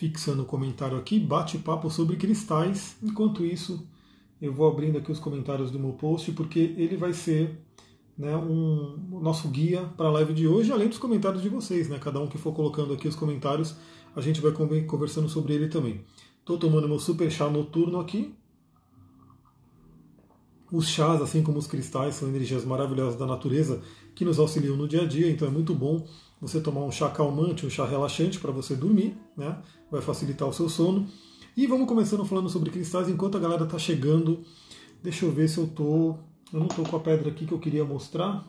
fixando o comentário aqui, bate-papo sobre cristais. Enquanto isso, eu vou abrindo aqui os comentários do meu post, porque ele vai ser né, um, o nosso guia para a live de hoje, além dos comentários de vocês, né? Cada um que for colocando aqui os comentários, a gente vai conversando sobre ele também. Estou tomando meu super chá noturno aqui. Os chás, assim como os cristais, são energias maravilhosas da natureza que nos auxiliam no dia a dia, então é muito bom você tomar um chá calmante, um chá relaxante para você dormir, né? vai facilitar o seu sono. E vamos começando falando sobre cristais enquanto a galera está chegando. Deixa eu ver se eu tô. Eu não estou com a pedra aqui que eu queria mostrar,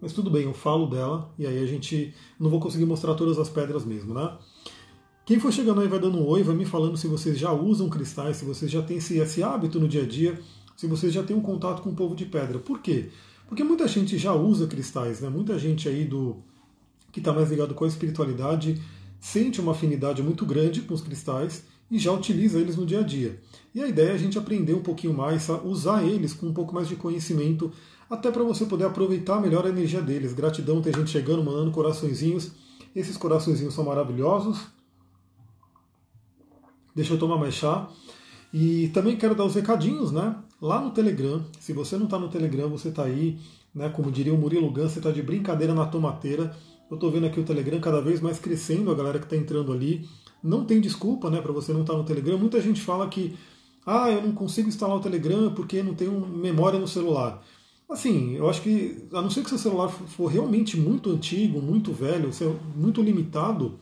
mas tudo bem, eu falo dela e aí a gente não vou conseguir mostrar todas as pedras mesmo, né? Quem for chegando aí vai dando um oi, vai me falando se vocês já usam cristais, se vocês já têm esse, esse hábito no dia a dia, se vocês já têm um contato com o povo de pedra. Por quê? Porque muita gente já usa cristais, né? Muita gente aí do que está mais ligado com a espiritualidade sente uma afinidade muito grande com os cristais e já utiliza eles no dia a dia. E a ideia é a gente aprender um pouquinho mais, usar eles com um pouco mais de conhecimento, até para você poder aproveitar melhor a energia deles. Gratidão, tem gente chegando, mandando coraçõezinhos. Esses coraçõezinhos são maravilhosos. Deixa eu tomar mais chá. E também quero dar os recadinhos, né? Lá no Telegram, se você não está no Telegram, você está aí, né? Como diria o Murilo Gans, você está de brincadeira na tomateira. Eu estou vendo aqui o Telegram cada vez mais crescendo, a galera que está entrando ali. Não tem desculpa, né, para você não estar tá no Telegram. Muita gente fala que, ah, eu não consigo instalar o Telegram porque não tenho memória no celular. Assim, eu acho que, a não ser que seu celular for realmente muito antigo, muito velho, muito limitado,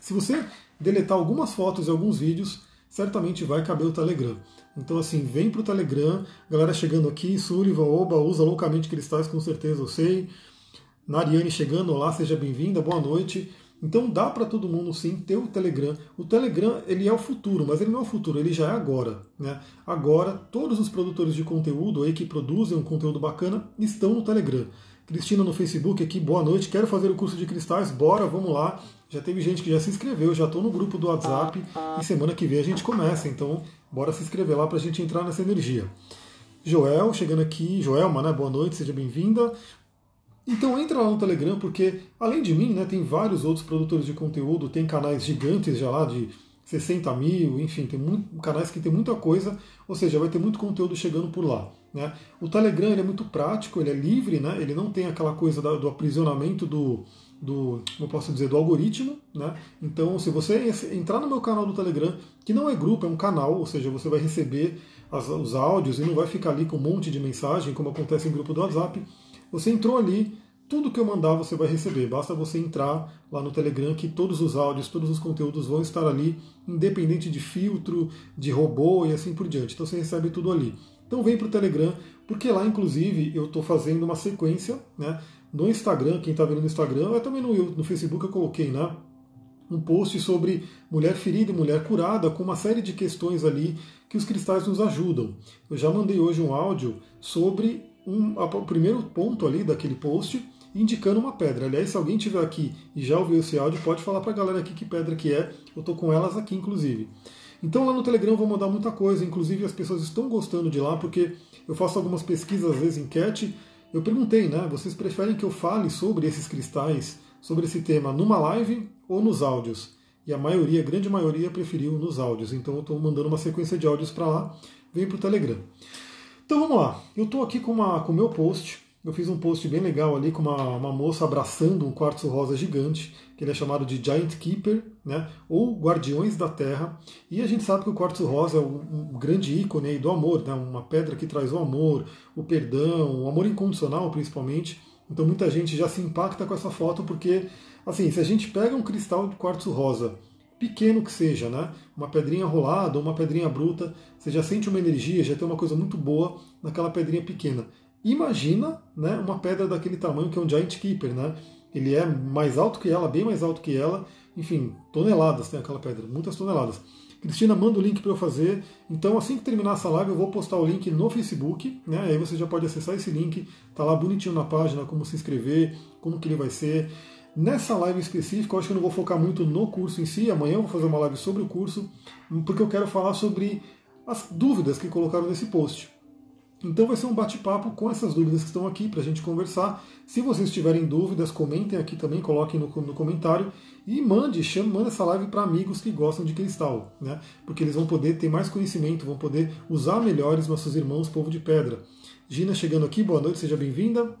se você deletar algumas fotos e alguns vídeos, certamente vai caber o Telegram. Então, assim, vem para o Telegram, galera chegando aqui, Sullivan, Oba, usa loucamente cristais, com certeza eu sei. Nariane chegando, olá, seja bem-vinda, boa noite. Então dá para todo mundo sim ter o Telegram. O Telegram ele é o futuro, mas ele não é o futuro, ele já é agora. Né? Agora todos os produtores de conteúdo aí que produzem um conteúdo bacana estão no Telegram. Cristina no Facebook aqui, boa noite, quero fazer o curso de cristais, bora, vamos lá. Já teve gente que já se inscreveu, já estou no grupo do WhatsApp e semana que vem a gente começa, então bora se inscrever lá para a gente entrar nessa energia. Joel, chegando aqui, Joelma, né? Boa noite, seja bem-vinda. Então entra lá no Telegram, porque além de mim, né, tem vários outros produtores de conteúdo, tem canais gigantes já lá de 60 mil, enfim, tem muito, canais que tem muita coisa, ou seja, vai ter muito conteúdo chegando por lá. Né? O Telegram é muito prático, ele é livre, né? ele não tem aquela coisa do aprisionamento do, do, como posso dizer, do algoritmo, né? Então, se você entrar no meu canal do Telegram, que não é grupo, é um canal, ou seja, você vai receber as, os áudios e não vai ficar ali com um monte de mensagem, como acontece em grupo do WhatsApp. Você entrou ali, tudo que eu mandar você vai receber. Basta você entrar lá no Telegram que todos os áudios, todos os conteúdos vão estar ali, independente de filtro, de robô e assim por diante. Então você recebe tudo ali. Então vem para o Telegram, porque lá inclusive eu estou fazendo uma sequência, né? No Instagram, quem está vendo no Instagram, eu também no, no Facebook eu coloquei, né? Um post sobre mulher ferida e mulher curada, com uma série de questões ali que os cristais nos ajudam. Eu já mandei hoje um áudio sobre um, o primeiro ponto ali daquele post, indicando uma pedra. Aliás, se alguém estiver aqui e já ouviu esse áudio, pode falar para a galera aqui que pedra que é. Eu estou com elas aqui, inclusive. Então lá no Telegram eu vou mandar muita coisa, inclusive as pessoas estão gostando de lá, porque eu faço algumas pesquisas, às vezes, enquete. Eu perguntei, né? Vocês preferem que eu fale sobre esses cristais, sobre esse tema, numa live ou nos áudios? E a maioria, a grande maioria, preferiu nos áudios. Então eu estou mandando uma sequência de áudios para lá. Vem para o Telegram. Então vamos lá. Eu estou aqui com o meu post eu fiz um post bem legal ali com uma, uma moça abraçando um quartzo rosa gigante, que ele é chamado de Giant Keeper, né, ou Guardiões da Terra. E a gente sabe que o quartzo rosa é um, um grande ícone do amor, né, uma pedra que traz o amor, o perdão, o amor incondicional principalmente. Então muita gente já se impacta com essa foto porque, assim, se a gente pega um cristal de quartzo rosa, pequeno que seja, né, uma pedrinha rolada, uma pedrinha bruta, você já sente uma energia, já tem uma coisa muito boa naquela pedrinha pequena. Imagina né, uma pedra daquele tamanho que é um Giant Keeper, né? Ele é mais alto que ela, bem mais alto que ela, enfim, toneladas tem aquela pedra, muitas toneladas. Cristina, manda o link para eu fazer. Então, assim que terminar essa live, eu vou postar o link no Facebook, né? Aí você já pode acessar esse link, tá lá bonitinho na página, como se inscrever, como que ele vai ser. Nessa live específica, eu acho que eu não vou focar muito no curso em si. Amanhã eu vou fazer uma live sobre o curso, porque eu quero falar sobre as dúvidas que colocaram nesse post. Então vai ser um bate-papo com essas dúvidas que estão aqui para a gente conversar. Se vocês tiverem dúvidas, comentem aqui também, coloquem no, no comentário e mande, chame, manda essa live para amigos que gostam de cristal, né? Porque eles vão poder ter mais conhecimento, vão poder usar melhores nossos irmãos povo de pedra. Gina chegando aqui, boa noite, seja bem-vinda.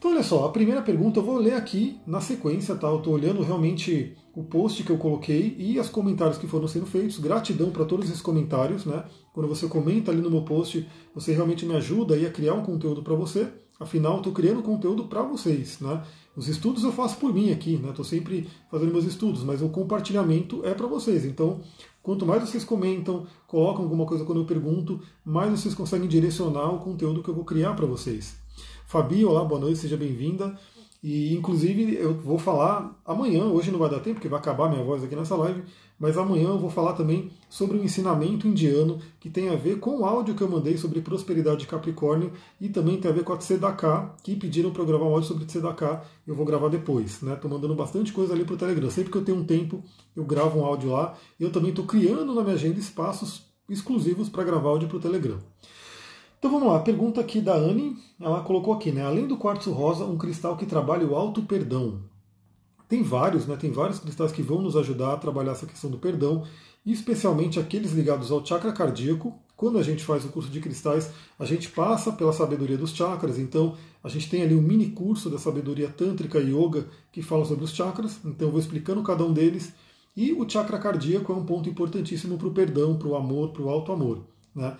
Então, olha só, a primeira pergunta eu vou ler aqui na sequência, tá? Eu estou olhando realmente o post que eu coloquei e os comentários que foram sendo feitos. Gratidão para todos esses comentários, né? Quando você comenta ali no meu post, você realmente me ajuda aí a criar um conteúdo para você. Afinal, estou criando conteúdo para vocês, né? Os estudos eu faço por mim aqui, né? Estou sempre fazendo meus estudos, mas o compartilhamento é para vocês. Então, quanto mais vocês comentam, colocam alguma coisa quando eu pergunto, mais vocês conseguem direcionar o conteúdo que eu vou criar para vocês. Fabi, olá, boa noite, seja bem-vinda. E inclusive eu vou falar amanhã, hoje não vai dar tempo, porque vai acabar minha voz aqui nessa live, mas amanhã eu vou falar também sobre o ensinamento indiano que tem a ver com o áudio que eu mandei sobre prosperidade de Capricórnio e também tem a ver com a Tzedakah, que pediram para eu gravar um áudio sobre Tzedakah, eu vou gravar depois, né? Mandando bastante coisa ali pro Telegram. Sempre que eu tenho um tempo, eu gravo um áudio lá. Eu também estou criando na minha agenda espaços exclusivos para gravar áudio pro Telegram. Então vamos lá, pergunta aqui da Anne, ela colocou aqui, né? Além do quartzo rosa, um cristal que trabalha o alto perdão. Tem vários, né? Tem vários cristais que vão nos ajudar a trabalhar essa questão do perdão, especialmente aqueles ligados ao chakra cardíaco. Quando a gente faz o curso de cristais, a gente passa pela sabedoria dos chakras, então a gente tem ali um mini curso da sabedoria tântrica e yoga que fala sobre os chakras, então eu vou explicando cada um deles. E o chakra cardíaco é um ponto importantíssimo para o perdão, para o amor, para o alto amor. Né?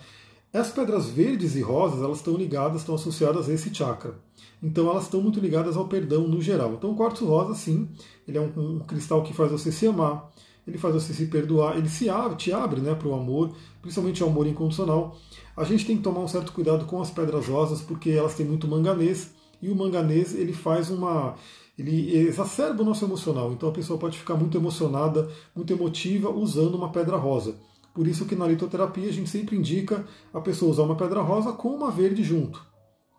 As pedras verdes e rosas, elas estão ligadas, estão associadas a esse chakra. Então elas estão muito ligadas ao perdão no geral. Então o quartzo rosa, sim, ele é um, um cristal que faz você se amar, ele faz você se perdoar, ele se abre, te abre né, para o amor, principalmente o amor incondicional. A gente tem que tomar um certo cuidado com as pedras rosas, porque elas têm muito manganês, e o manganês ele faz uma. ele exacerba o nosso emocional. Então a pessoa pode ficar muito emocionada, muito emotiva usando uma pedra rosa. Por isso que na litoterapia a gente sempre indica a pessoa usar uma pedra rosa com uma verde junto.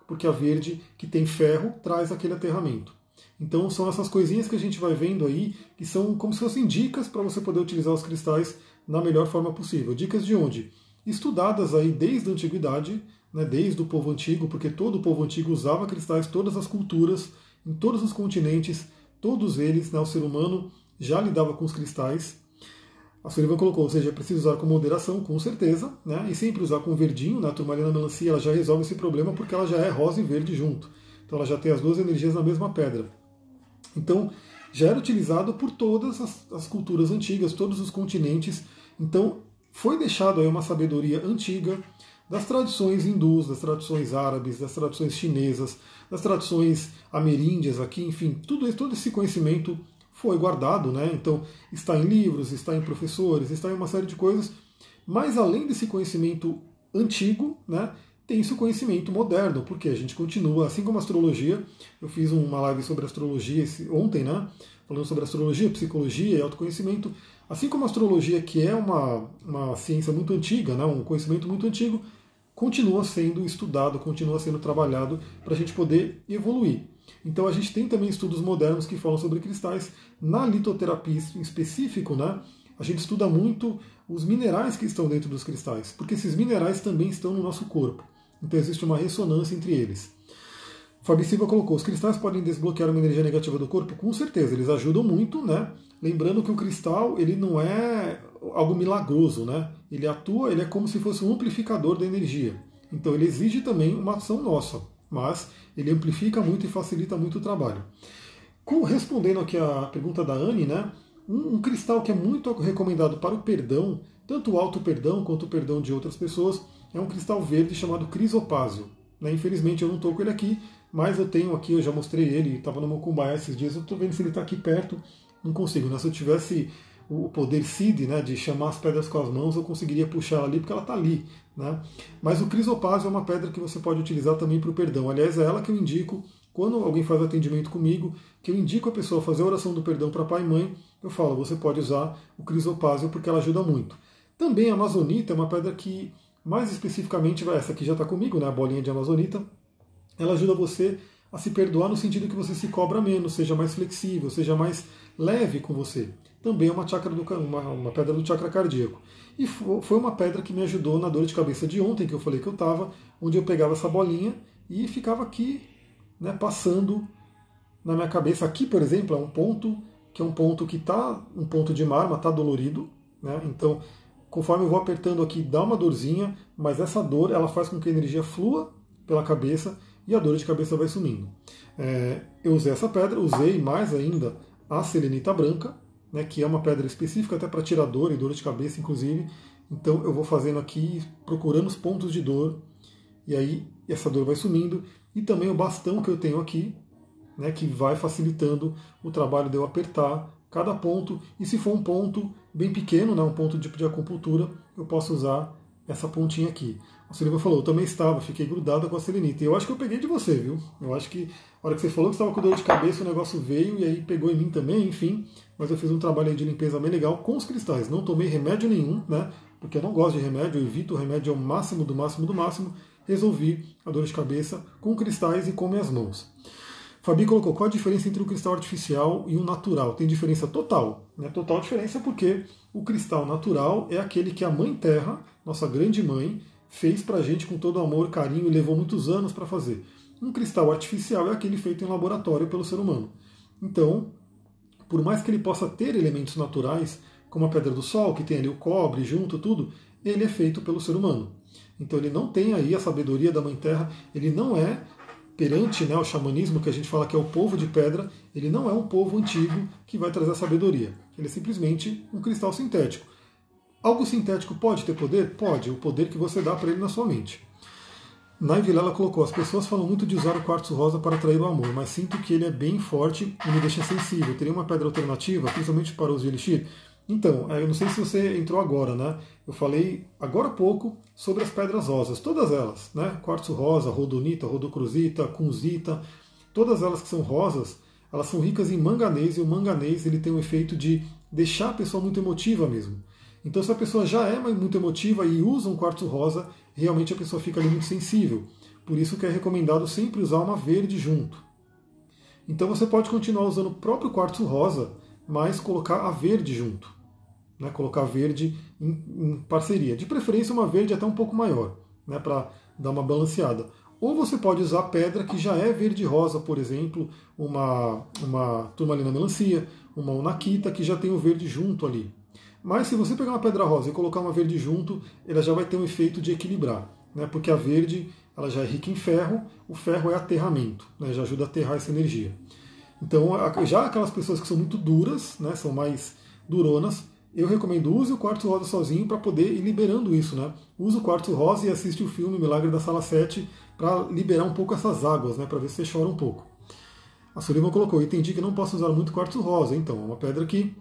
Porque a verde que tem ferro traz aquele aterramento. Então são essas coisinhas que a gente vai vendo aí, que são como se fossem dicas para você poder utilizar os cristais na melhor forma possível. Dicas de onde? Estudadas aí desde a antiguidade, né, desde o povo antigo, porque todo o povo antigo usava cristais, todas as culturas, em todos os continentes, todos eles, né, o ser humano já lidava com os cristais. A Sullivan colocou, ou seja, é preciso usar com moderação, com certeza, né? e sempre usar com verdinho. Né? A turmalina melancia ela já resolve esse problema porque ela já é rosa e verde junto. Então ela já tem as duas energias na mesma pedra. Então já era utilizado por todas as, as culturas antigas, todos os continentes. Então foi deixado aí uma sabedoria antiga das tradições hindus, das tradições árabes, das tradições chinesas, das tradições ameríndias aqui, enfim, tudo, todo esse conhecimento foi guardado, né? Então está em livros, está em professores, está em uma série de coisas. Mas além desse conhecimento antigo, né, tem esse conhecimento moderno, porque a gente continua, assim como a astrologia, eu fiz uma live sobre astrologia ontem, né, falando sobre astrologia, psicologia e autoconhecimento, assim como a astrologia, que é uma, uma ciência muito antiga, né, um conhecimento muito antigo, continua sendo estudado, continua sendo trabalhado para a gente poder evoluir. Então a gente tem também estudos modernos que falam sobre cristais. Na litoterapia em específico, né, a gente estuda muito os minerais que estão dentro dos cristais, porque esses minerais também estão no nosso corpo. Então existe uma ressonância entre eles. Fabi Silva colocou: os cristais podem desbloquear uma energia negativa do corpo? Com certeza, eles ajudam muito, né? Lembrando que o cristal ele não é algo milagroso, né? Ele atua, ele é como se fosse um amplificador da energia. Então ele exige também uma ação nossa mas ele amplifica muito e facilita muito o trabalho. Respondendo aqui a pergunta da Anne, né, um, um cristal que é muito recomendado para o perdão, tanto o alto perdão quanto o perdão de outras pessoas, é um cristal verde chamado crisopásio. Né? Infelizmente eu não estou com ele aqui, mas eu tenho aqui, eu já mostrei ele, estava no Mocumbaia esses dias, eu estou vendo se ele está aqui perto, não consigo. Né? Se eu tivesse o poder Sid, né, de chamar as pedras com as mãos, eu conseguiria puxar ali, porque ela está ali. Né? Mas o crisopásio é uma pedra que você pode utilizar também para o perdão. Aliás, é ela que eu indico quando alguém faz atendimento comigo, que eu indico a pessoa a fazer a oração do perdão para pai e mãe, eu falo, você pode usar o crisopásio porque ela ajuda muito. Também a amazonita é uma pedra que, mais especificamente, essa aqui já está comigo, né, a bolinha de amazonita, ela ajuda você a se perdoar no sentido que você se cobra menos, seja mais flexível, seja mais leve com você. Também é uma, chakra do, uma, uma pedra do chakra cardíaco. E foi uma pedra que me ajudou na dor de cabeça de ontem, que eu falei que eu estava, onde eu pegava essa bolinha e ficava aqui, né, passando na minha cabeça. Aqui, por exemplo, é um ponto que é um ponto que está um ponto de marma, está dolorido, né? Então, conforme eu vou apertando aqui, dá uma dorzinha, mas essa dor ela faz com que a energia flua pela cabeça e a dor de cabeça vai sumindo. É, eu usei essa pedra, usei mais ainda a selenita branca, né, que é uma pedra específica até para tirar dor e dor de cabeça, inclusive. Então eu vou fazendo aqui, procurando os pontos de dor, e aí essa dor vai sumindo. E também o bastão que eu tenho aqui, né, que vai facilitando o trabalho de eu apertar cada ponto. E se for um ponto bem pequeno, né, um ponto de, de acupuntura, eu posso usar essa pontinha aqui. O Silva falou, eu também estava, fiquei grudada com a selenita. E eu acho que eu peguei de você, viu? Eu acho que a hora que você falou que estava com dor de cabeça, o negócio veio e aí pegou em mim também, enfim. Mas eu fiz um trabalho de limpeza bem legal com os cristais. Não tomei remédio nenhum, né? Porque eu não gosto de remédio, eu evito o remédio ao máximo do máximo do máximo. Resolvi a dor de cabeça com cristais e com minhas mãos. Fabi colocou qual a diferença entre o cristal artificial e o natural? Tem diferença total. Né? Total diferença porque o cristal natural é aquele que a Mãe Terra, nossa grande mãe, fez para a gente com todo amor, carinho e levou muitos anos para fazer. Um cristal artificial é aquele feito em laboratório pelo ser humano. Então, por mais que ele possa ter elementos naturais, como a pedra do sol, que tem ali o cobre junto, tudo, ele é feito pelo ser humano. Então ele não tem aí a sabedoria da Mãe Terra, ele não é perante né, o xamanismo, que a gente fala que é o povo de pedra, ele não é um povo antigo que vai trazer a sabedoria. Ele é simplesmente um cristal sintético. Algo sintético pode ter poder? Pode, o poder que você dá para ele na sua mente. Nai Vilela colocou: as pessoas falam muito de usar o quartzo rosa para atrair o amor, mas sinto que ele é bem forte e me deixa sensível. Teria uma pedra alternativa, principalmente para os elixir? Então, é, eu não sei se você entrou agora, né? Eu falei agora há pouco sobre as pedras rosas, todas elas, né? Quartzo rosa, rodonita, rodocruzita, kunzita, todas elas que são rosas, elas são ricas em manganês e o manganês ele tem o efeito de deixar a pessoa muito emotiva mesmo. Então, se a pessoa já é muito emotiva e usa um quartzo rosa, realmente a pessoa fica ali muito sensível. Por isso que é recomendado sempre usar uma verde junto. Então você pode continuar usando o próprio quartzo rosa, mas colocar a verde junto. Né? Colocar verde em, em, parceria. De preferência uma verde até um pouco maior, né? para dar uma balanceada. Ou você pode usar pedra que já é verde-rosa, por exemplo, uma, uma turmalina melancia, uma onaquita que já tem o verde junto ali. Mas se você pegar uma pedra rosa e colocar uma verde junto, ela já vai ter um efeito de equilibrar, né? porque a verde ela já é rica em ferro, o ferro é aterramento, né? já ajuda a aterrar essa energia. Então, já aquelas pessoas que são muito duras, né? são mais duronas, eu recomendo use o quartzo rosa sozinho para poder ir liberando isso. Né? Use o quartzo rosa e assiste o filme Milagre da Sala 7 para liberar um pouco essas águas, né? para ver se você chora um pouco. A Sullivan colocou, entendi que não posso usar muito quartzo rosa, então, é uma pedra que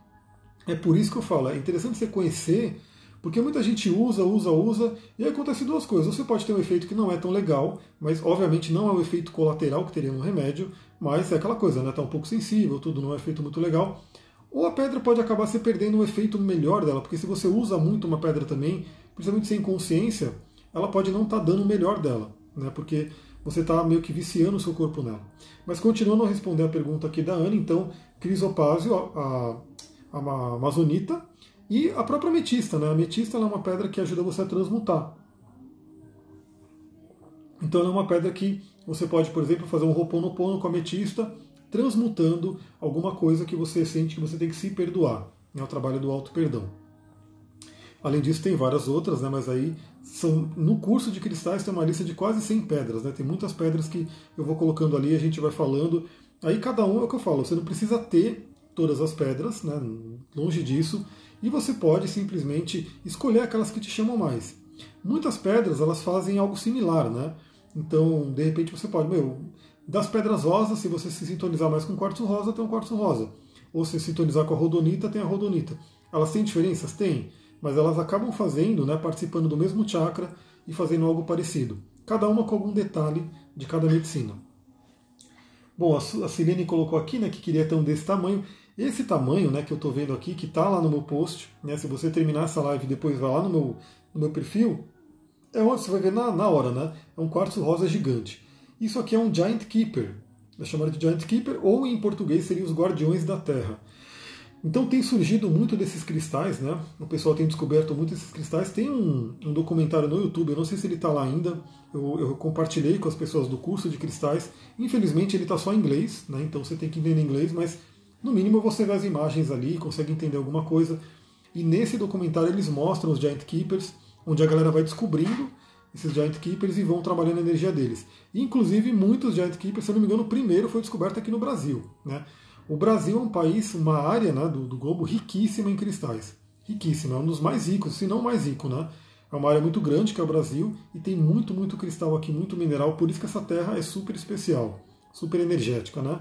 é por isso que eu falo, é interessante você conhecer, porque muita gente usa, usa, usa, e aí acontece duas coisas. Você pode ter um efeito que não é tão legal, mas obviamente não é o efeito colateral que teria no remédio, mas é aquela coisa, né? Tá um pouco sensível, tudo não é efeito muito legal. Ou a pedra pode acabar se perdendo um efeito melhor dela, porque se você usa muito uma pedra também, principalmente sem consciência, ela pode não estar tá dando o melhor dela, né? Porque você está meio que viciando o seu corpo nela. Mas continuando a responder a pergunta aqui da Ana, então, crisopásio, a, a amazonita, e a própria ametista. Né? A ametista é uma pedra que ajuda você a transmutar. Então ela é uma pedra que você pode, por exemplo, fazer um roponopono com ametista, transmutando alguma coisa que você sente que você tem que se perdoar. É o trabalho do auto-perdão. Além disso, tem várias outras, né, mas aí são, no curso de cristais tem uma lista de quase 100 pedras. Né, tem muitas pedras que eu vou colocando ali, a gente vai falando. Aí cada um é o que eu falo, você não precisa ter todas as pedras, né? longe disso, e você pode simplesmente escolher aquelas que te chamam mais. Muitas pedras elas fazem algo similar, né? Então, de repente você pode, meu, das pedras rosas, se você se sintonizar mais com quartzo rosa, tem um quartzo rosa. Ou se sintonizar com a rodonita, tem a rodonita. Elas têm diferenças? Tem, mas elas acabam fazendo, né, participando do mesmo chakra e fazendo algo parecido. Cada uma com algum detalhe de cada medicina. Bom, a Silene colocou aqui né, que queria ter um desse tamanho. Esse tamanho né, que eu estou vendo aqui, que está lá no meu post, né, se você terminar essa live e depois vai lá no meu, no meu perfil, é onde você vai ver na, na hora, né? É um quartzo rosa gigante. Isso aqui é um Giant Keeper. é chamada de Giant Keeper, ou em português seriam os Guardiões da Terra. Então tem surgido muito desses cristais, né? O pessoal tem descoberto muito esses cristais. Tem um, um documentário no YouTube, eu não sei se ele está lá ainda. Eu, eu, compartilhei com as pessoas do curso de cristais. Infelizmente ele está só em inglês, né? Então você tem que entender inglês, mas no mínimo você vê as imagens ali, consegue entender alguma coisa. E nesse documentário eles mostram os Giant Keepers, onde a galera vai descobrindo esses Giant Keepers e vão trabalhando a energia deles. Inclusive, muitos Giant Keepers, se eu não me engano, o primeiro foi descoberto aqui no Brasil. Né? O Brasil é um país, uma área né, do, do globo riquíssima em cristais. Riquíssima, é um dos mais ricos, se não mais rico. Né? É uma área muito grande que é o Brasil e tem muito, muito cristal aqui, muito mineral, por isso que essa terra é super especial, super energética. Né?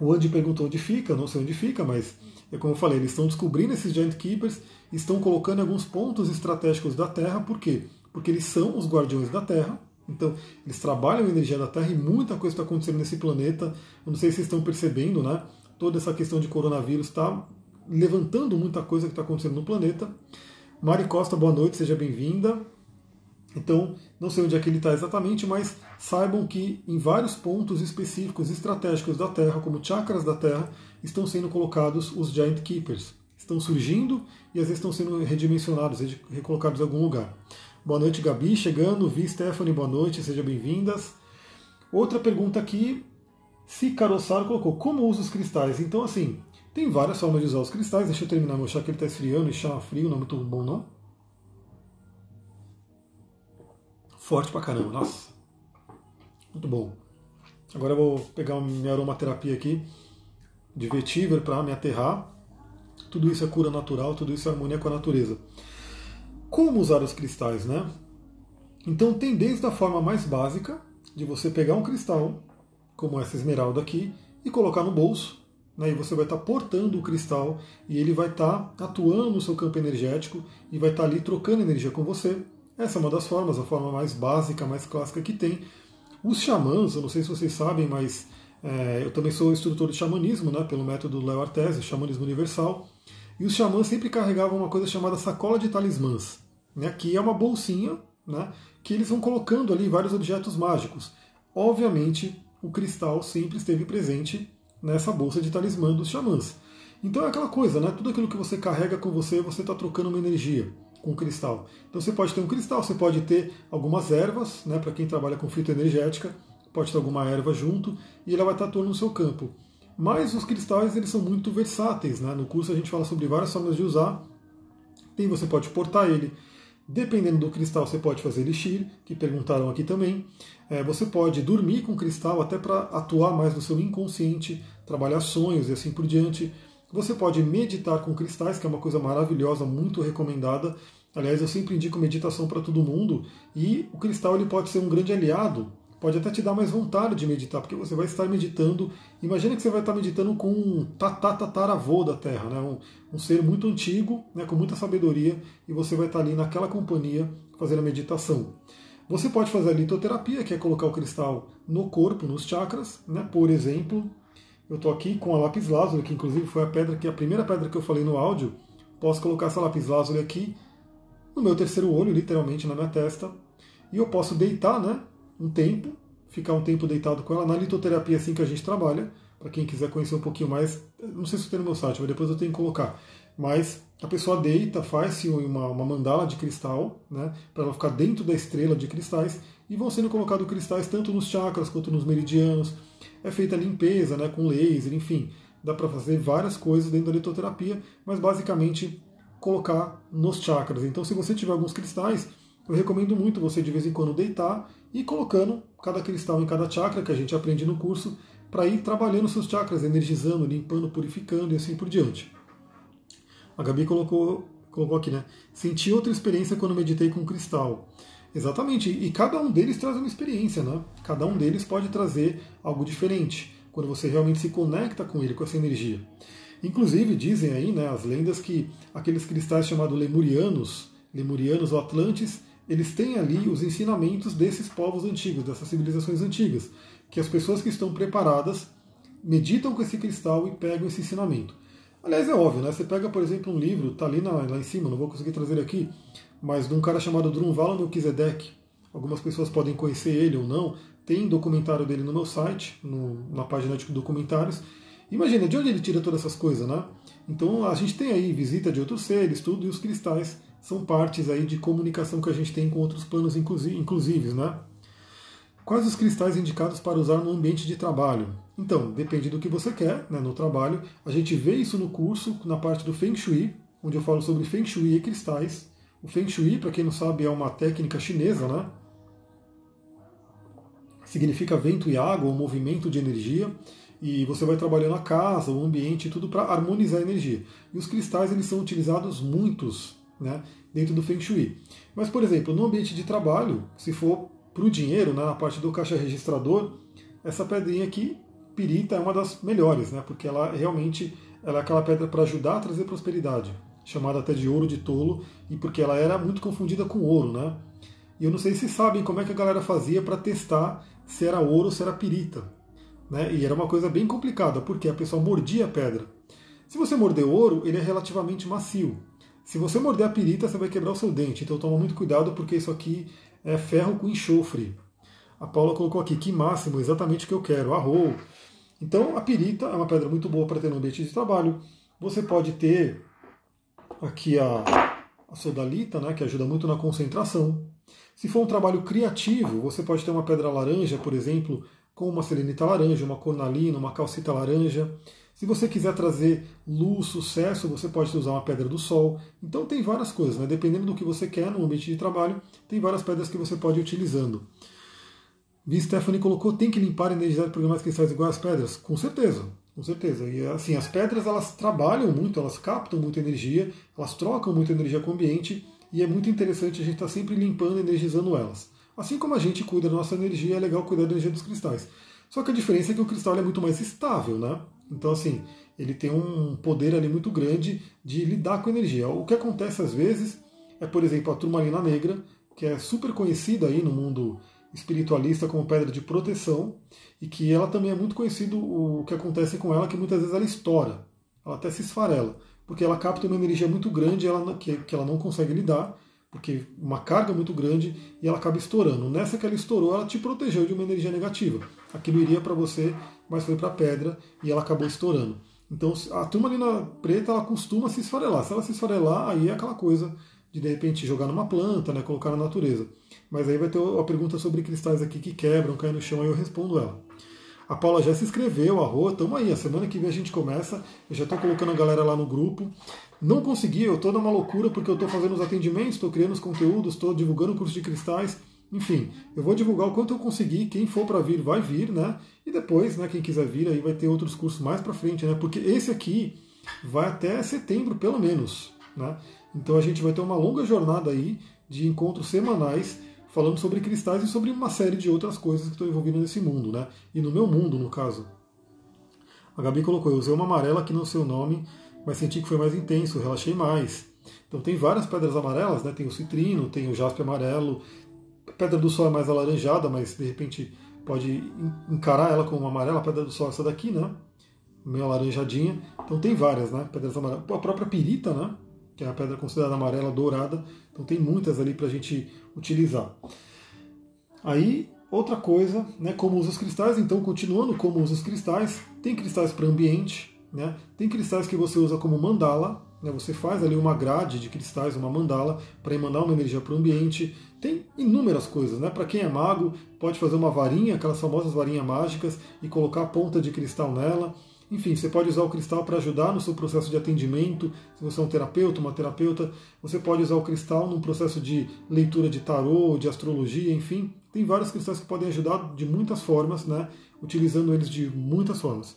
O Andy perguntou onde fica, não sei onde fica, mas é como eu falei, eles estão descobrindo esses Giant Keepers, estão colocando alguns pontos estratégicos da Terra, por quê? Porque eles são os guardiões da Terra, então eles trabalham a energia da Terra e muita coisa está acontecendo nesse planeta. Eu não sei se vocês estão percebendo, né? Toda essa questão de coronavírus está levantando muita coisa que está acontecendo no planeta. Mari Costa, boa noite, seja bem-vinda. Então, não sei onde é que ele está exatamente, mas saibam que em vários pontos específicos estratégicos da Terra, como chakras da Terra, estão sendo colocados os Giant Keepers. Estão surgindo e às vezes estão sendo redimensionados, recolocados em algum lugar. Boa noite, Gabi, chegando. Vi Stephanie, boa noite, sejam bem-vindas. Outra pergunta aqui, se Carossaro colocou, como usa os cristais? Então, assim, tem várias formas de usar os cristais. Deixa eu terminar meu chá que ele está esfriando e chá frio não é muito bom, não? Forte pra caramba, nossa. Muito bom. Agora eu vou pegar minha aromaterapia aqui de vetiver para me aterrar. Tudo isso é cura natural, tudo isso é harmonia com a natureza. Como usar os cristais, né? Então tem desde a forma mais básica de você pegar um cristal, como essa esmeralda aqui, e colocar no bolso. Né, e você vai estar portando o cristal e ele vai estar atuando no seu campo energético e vai estar ali trocando energia com você. Essa é uma das formas, a forma mais básica, mais clássica que tem. Os xamãs, eu não sei se vocês sabem, mas é, eu também sou instrutor de xamanismo, né, pelo método Leo Artese, xamanismo universal. E os xamãs sempre carregavam uma coisa chamada sacola de talismãs, né, que é uma bolsinha né, que eles vão colocando ali vários objetos mágicos. Obviamente, o cristal sempre esteve presente nessa bolsa de talismã dos xamãs. Então é aquela coisa, né? Tudo aquilo que você carrega com você, você está trocando uma energia com cristal. Então você pode ter um cristal, você pode ter algumas ervas, né, para quem trabalha com fitoenergética, pode ter alguma erva junto e ela vai estar atuando no seu campo. Mas os cristais eles são muito versáteis, né? No curso a gente fala sobre várias formas de usar. Tem você pode portar ele. Dependendo do cristal, você pode fazer elixir, que perguntaram aqui também. É, você pode dormir com cristal até para atuar mais no seu inconsciente, trabalhar sonhos e assim por diante. Você pode meditar com cristais, que é uma coisa maravilhosa, muito recomendada. Aliás, eu sempre indico meditação para todo mundo e o cristal ele pode ser um grande aliado, pode até te dar mais vontade de meditar, porque você vai estar meditando. Imagina que você vai estar meditando com um tatatataravô da Terra, né? um, um ser muito antigo, né? com muita sabedoria, e você vai estar ali naquela companhia fazendo a meditação. Você pode fazer a litoterapia, que é colocar o cristal no corpo, nos chakras, né? por exemplo, eu estou aqui com a lápis lazuli, que inclusive foi a pedra que a primeira pedra que eu falei no áudio. Posso colocar essa lápis lazuli aqui no meu terceiro olho, literalmente na minha testa, e eu posso deitar, né, um tempo, ficar um tempo deitado com ela na litoterapia assim que a gente trabalha. Para quem quiser conhecer um pouquinho mais, não sei se tem no meu site, mas depois eu tenho que colocar. Mas a pessoa deita, faz-se uma, uma mandala de cristal, né, para ela ficar dentro da estrela de cristais, e vão sendo colocados cristais tanto nos chakras quanto nos meridianos. É feita limpeza né, com laser, enfim. Dá para fazer várias coisas dentro da litoterapia, mas basicamente colocar nos chakras. Então, se você tiver alguns cristais, eu recomendo muito você de vez em quando deitar e colocando cada cristal em cada chakra que a gente aprende no curso para ir trabalhando seus chakras, energizando, limpando, purificando e assim por diante. A Gabi colocou, colocou aqui, né? Senti outra experiência quando meditei com cristal. Exatamente, e cada um deles traz uma experiência, né? Cada um deles pode trazer algo diferente quando você realmente se conecta com ele, com essa energia. Inclusive, dizem aí, né, as lendas que aqueles cristais chamados lemurianos, lemurianos ou atlantes, eles têm ali os ensinamentos desses povos antigos, dessas civilizações antigas, que as pessoas que estão preparadas meditam com esse cristal e pegam esse ensinamento. Aliás, é óbvio, né? Você pega, por exemplo, um livro, tá ali na, lá em cima, não vou conseguir trazer aqui, mas de um cara chamado Drunvala Melchizedek. Algumas pessoas podem conhecer ele ou não. tem documentário dele no meu site, no, na página de documentários. Imagina, de onde ele tira todas essas coisas, né? Então a gente tem aí visita de outros seres, tudo, e os cristais são partes aí de comunicação que a gente tem com outros planos inclusives, né? Quais os cristais indicados para usar no ambiente de trabalho? Então, depende do que você quer né, no trabalho. A gente vê isso no curso, na parte do Feng Shui, onde eu falo sobre Feng Shui e cristais. O Feng Shui, para quem não sabe, é uma técnica chinesa, né? Significa vento e água, ou movimento de energia. E você vai trabalhando a casa, o ambiente, tudo para harmonizar a energia. E os cristais eles são utilizados muitos né, dentro do Feng Shui. Mas, por exemplo, no ambiente de trabalho, se for para o dinheiro, né, na parte do caixa registrador, essa pedrinha aqui, pirita, é uma das melhores, né, porque ela realmente ela é aquela pedra para ajudar a trazer prosperidade, chamada até de ouro de tolo, e porque ela era muito confundida com ouro. Né? E eu não sei se sabem como é que a galera fazia para testar se era ouro ou se era pirita. Né? E era uma coisa bem complicada, porque a pessoa mordia a pedra. Se você morder ouro, ele é relativamente macio. Se você morder a pirita, você vai quebrar o seu dente. Então toma muito cuidado, porque isso aqui é ferro com enxofre. A Paula colocou aqui, que máximo, exatamente o que eu quero, arro. Então, a pirita é uma pedra muito boa para ter no ambiente de trabalho. Você pode ter aqui a, a sodalita, né, que ajuda muito na concentração. Se for um trabalho criativo, você pode ter uma pedra laranja, por exemplo, com uma selenita laranja, uma cornalina, uma calcita laranja. Se você quiser trazer luz, sucesso, você pode usar uma pedra do sol. Então tem várias coisas, né? dependendo do que você quer no ambiente de trabalho, tem várias pedras que você pode ir utilizando. Vi Stephanie colocou, tem que limpar e energizar programas cristais igual às pedras? Com certeza, com certeza. E assim, as pedras elas trabalham muito, elas captam muita energia, elas trocam muita energia com o ambiente e é muito interessante a gente estar tá sempre limpando e energizando elas. Assim como a gente cuida da nossa energia, é legal cuidar da energia dos cristais. Só que a diferença é que o cristal é muito mais estável, né? Então, assim, ele tem um poder ali muito grande de lidar com energia. O que acontece às vezes é, por exemplo, a turmalina negra, que é super conhecida aí no mundo espiritualista como pedra de proteção, e que ela também é muito conhecido o que acontece com ela, que muitas vezes ela estoura, ela até se esfarela, porque ela capta uma energia muito grande ela, que, que ela não consegue lidar, porque uma carga muito grande e ela acaba estourando. Nessa que ela estourou, ela te protegeu de uma energia negativa. Aquilo iria para você, mas foi para a pedra e ela acabou estourando. Então a turmalina preta ela costuma se esfarelar. Se ela se esfarelar, aí é aquela coisa de de repente jogar numa planta, né, colocar na natureza. Mas aí vai ter uma pergunta sobre cristais aqui que quebram, caem no chão, aí eu respondo ela. A Paula já se inscreveu, a Rô, tamo aí, a semana que vem a gente começa. Eu já estou colocando a galera lá no grupo. Não consegui, eu estou numa loucura porque eu estou fazendo os atendimentos, estou criando os conteúdos, estou divulgando o curso de cristais. Enfim, eu vou divulgar o quanto eu conseguir. Quem for para vir, vai vir, né? E depois, né, quem quiser vir, aí vai ter outros cursos mais para frente, né? Porque esse aqui vai até setembro, pelo menos, né? Então a gente vai ter uma longa jornada aí de encontros semanais falando sobre cristais e sobre uma série de outras coisas que estão envolvidas nesse mundo, né? E no meu mundo, no caso. A Gabi colocou, eu usei uma amarela que não sei o nome, mas senti que foi mais intenso, relaxei mais. Então tem várias pedras amarelas, né? Tem o citrino, tem o jaspe amarelo. A pedra do sol é mais alaranjada, mas de repente pode encarar ela como amarela. A pedra do sol é essa daqui, né? Meio alaranjadinha. Então tem várias, né? Pedras amarelas. A própria pirita, né? Que é a pedra considerada amarela dourada. Então tem muitas ali para a gente utilizar. Aí, outra coisa, né? Como usa os cristais. Então, continuando como usa os cristais, tem cristais para ambiente, né? Tem cristais que você usa como mandala, né? você faz ali uma grade de cristais, uma mandala, para mandar uma energia para o ambiente. Tem inúmeras coisas. Né? Para quem é mago, pode fazer uma varinha, aquelas famosas varinhas mágicas, e colocar a ponta de cristal nela. Enfim, você pode usar o cristal para ajudar no seu processo de atendimento. Se você é um terapeuta, uma terapeuta, você pode usar o cristal num processo de leitura de tarô, de astrologia, enfim. Tem vários cristais que podem ajudar de muitas formas, né? utilizando eles de muitas formas.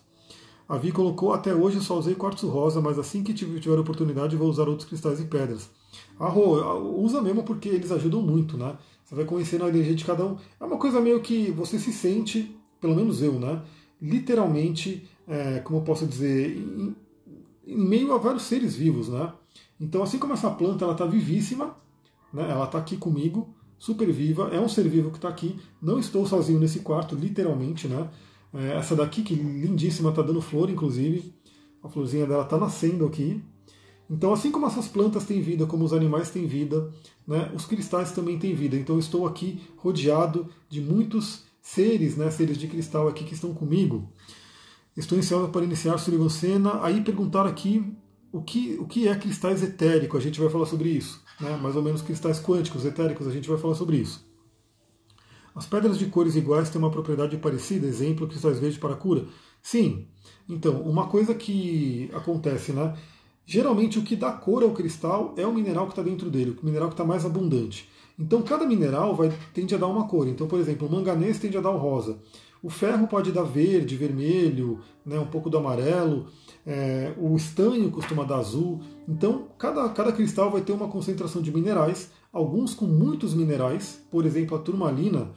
A Vi colocou, até hoje só usei quartzo rosa, mas assim que tiver oportunidade vou usar outros cristais e pedras. A Rô, usa mesmo porque eles ajudam muito, né? Você vai conhecendo a energia de cada um. É uma coisa meio que você se sente, pelo menos eu, né? Literalmente, é, como eu posso dizer, em, em, meio a vários seres vivos, né? Então, assim como essa planta, ela está vivíssima, né? Ela está aqui comigo, super viva, é um ser vivo que está aqui. Não estou sozinho nesse quarto, literalmente, né? É, essa daqui, que lindíssima, está dando flor, inclusive. A florzinha dela está nascendo aqui. Então, assim como essas plantas têm vida, como os animais têm vida, né, os cristais também têm vida. Então, estou aqui rodeado de muitos seres, né, seres de cristal aqui que estão comigo. Estou ansiosa para iniciar Senna. Aí perguntaram aqui o que, o que é cristais etéricos, a gente vai falar sobre isso. Né? Mais ou menos cristais quânticos, etéricos, a gente vai falar sobre isso. As pedras de cores iguais têm uma propriedade parecida, exemplo, cristais verdes para cura? Sim. Então, uma coisa que acontece, né? Geralmente o que dá cor ao cristal é o mineral que está dentro dele, o mineral que está mais abundante. Então cada mineral vai, tende a dar uma cor. Então, por exemplo, o manganês tende a dar o rosa. O ferro pode dar verde, vermelho, né, um pouco do amarelo. É, o estanho costuma dar azul. Então, cada, cada cristal vai ter uma concentração de minerais, alguns com muitos minerais. Por exemplo, a turmalina,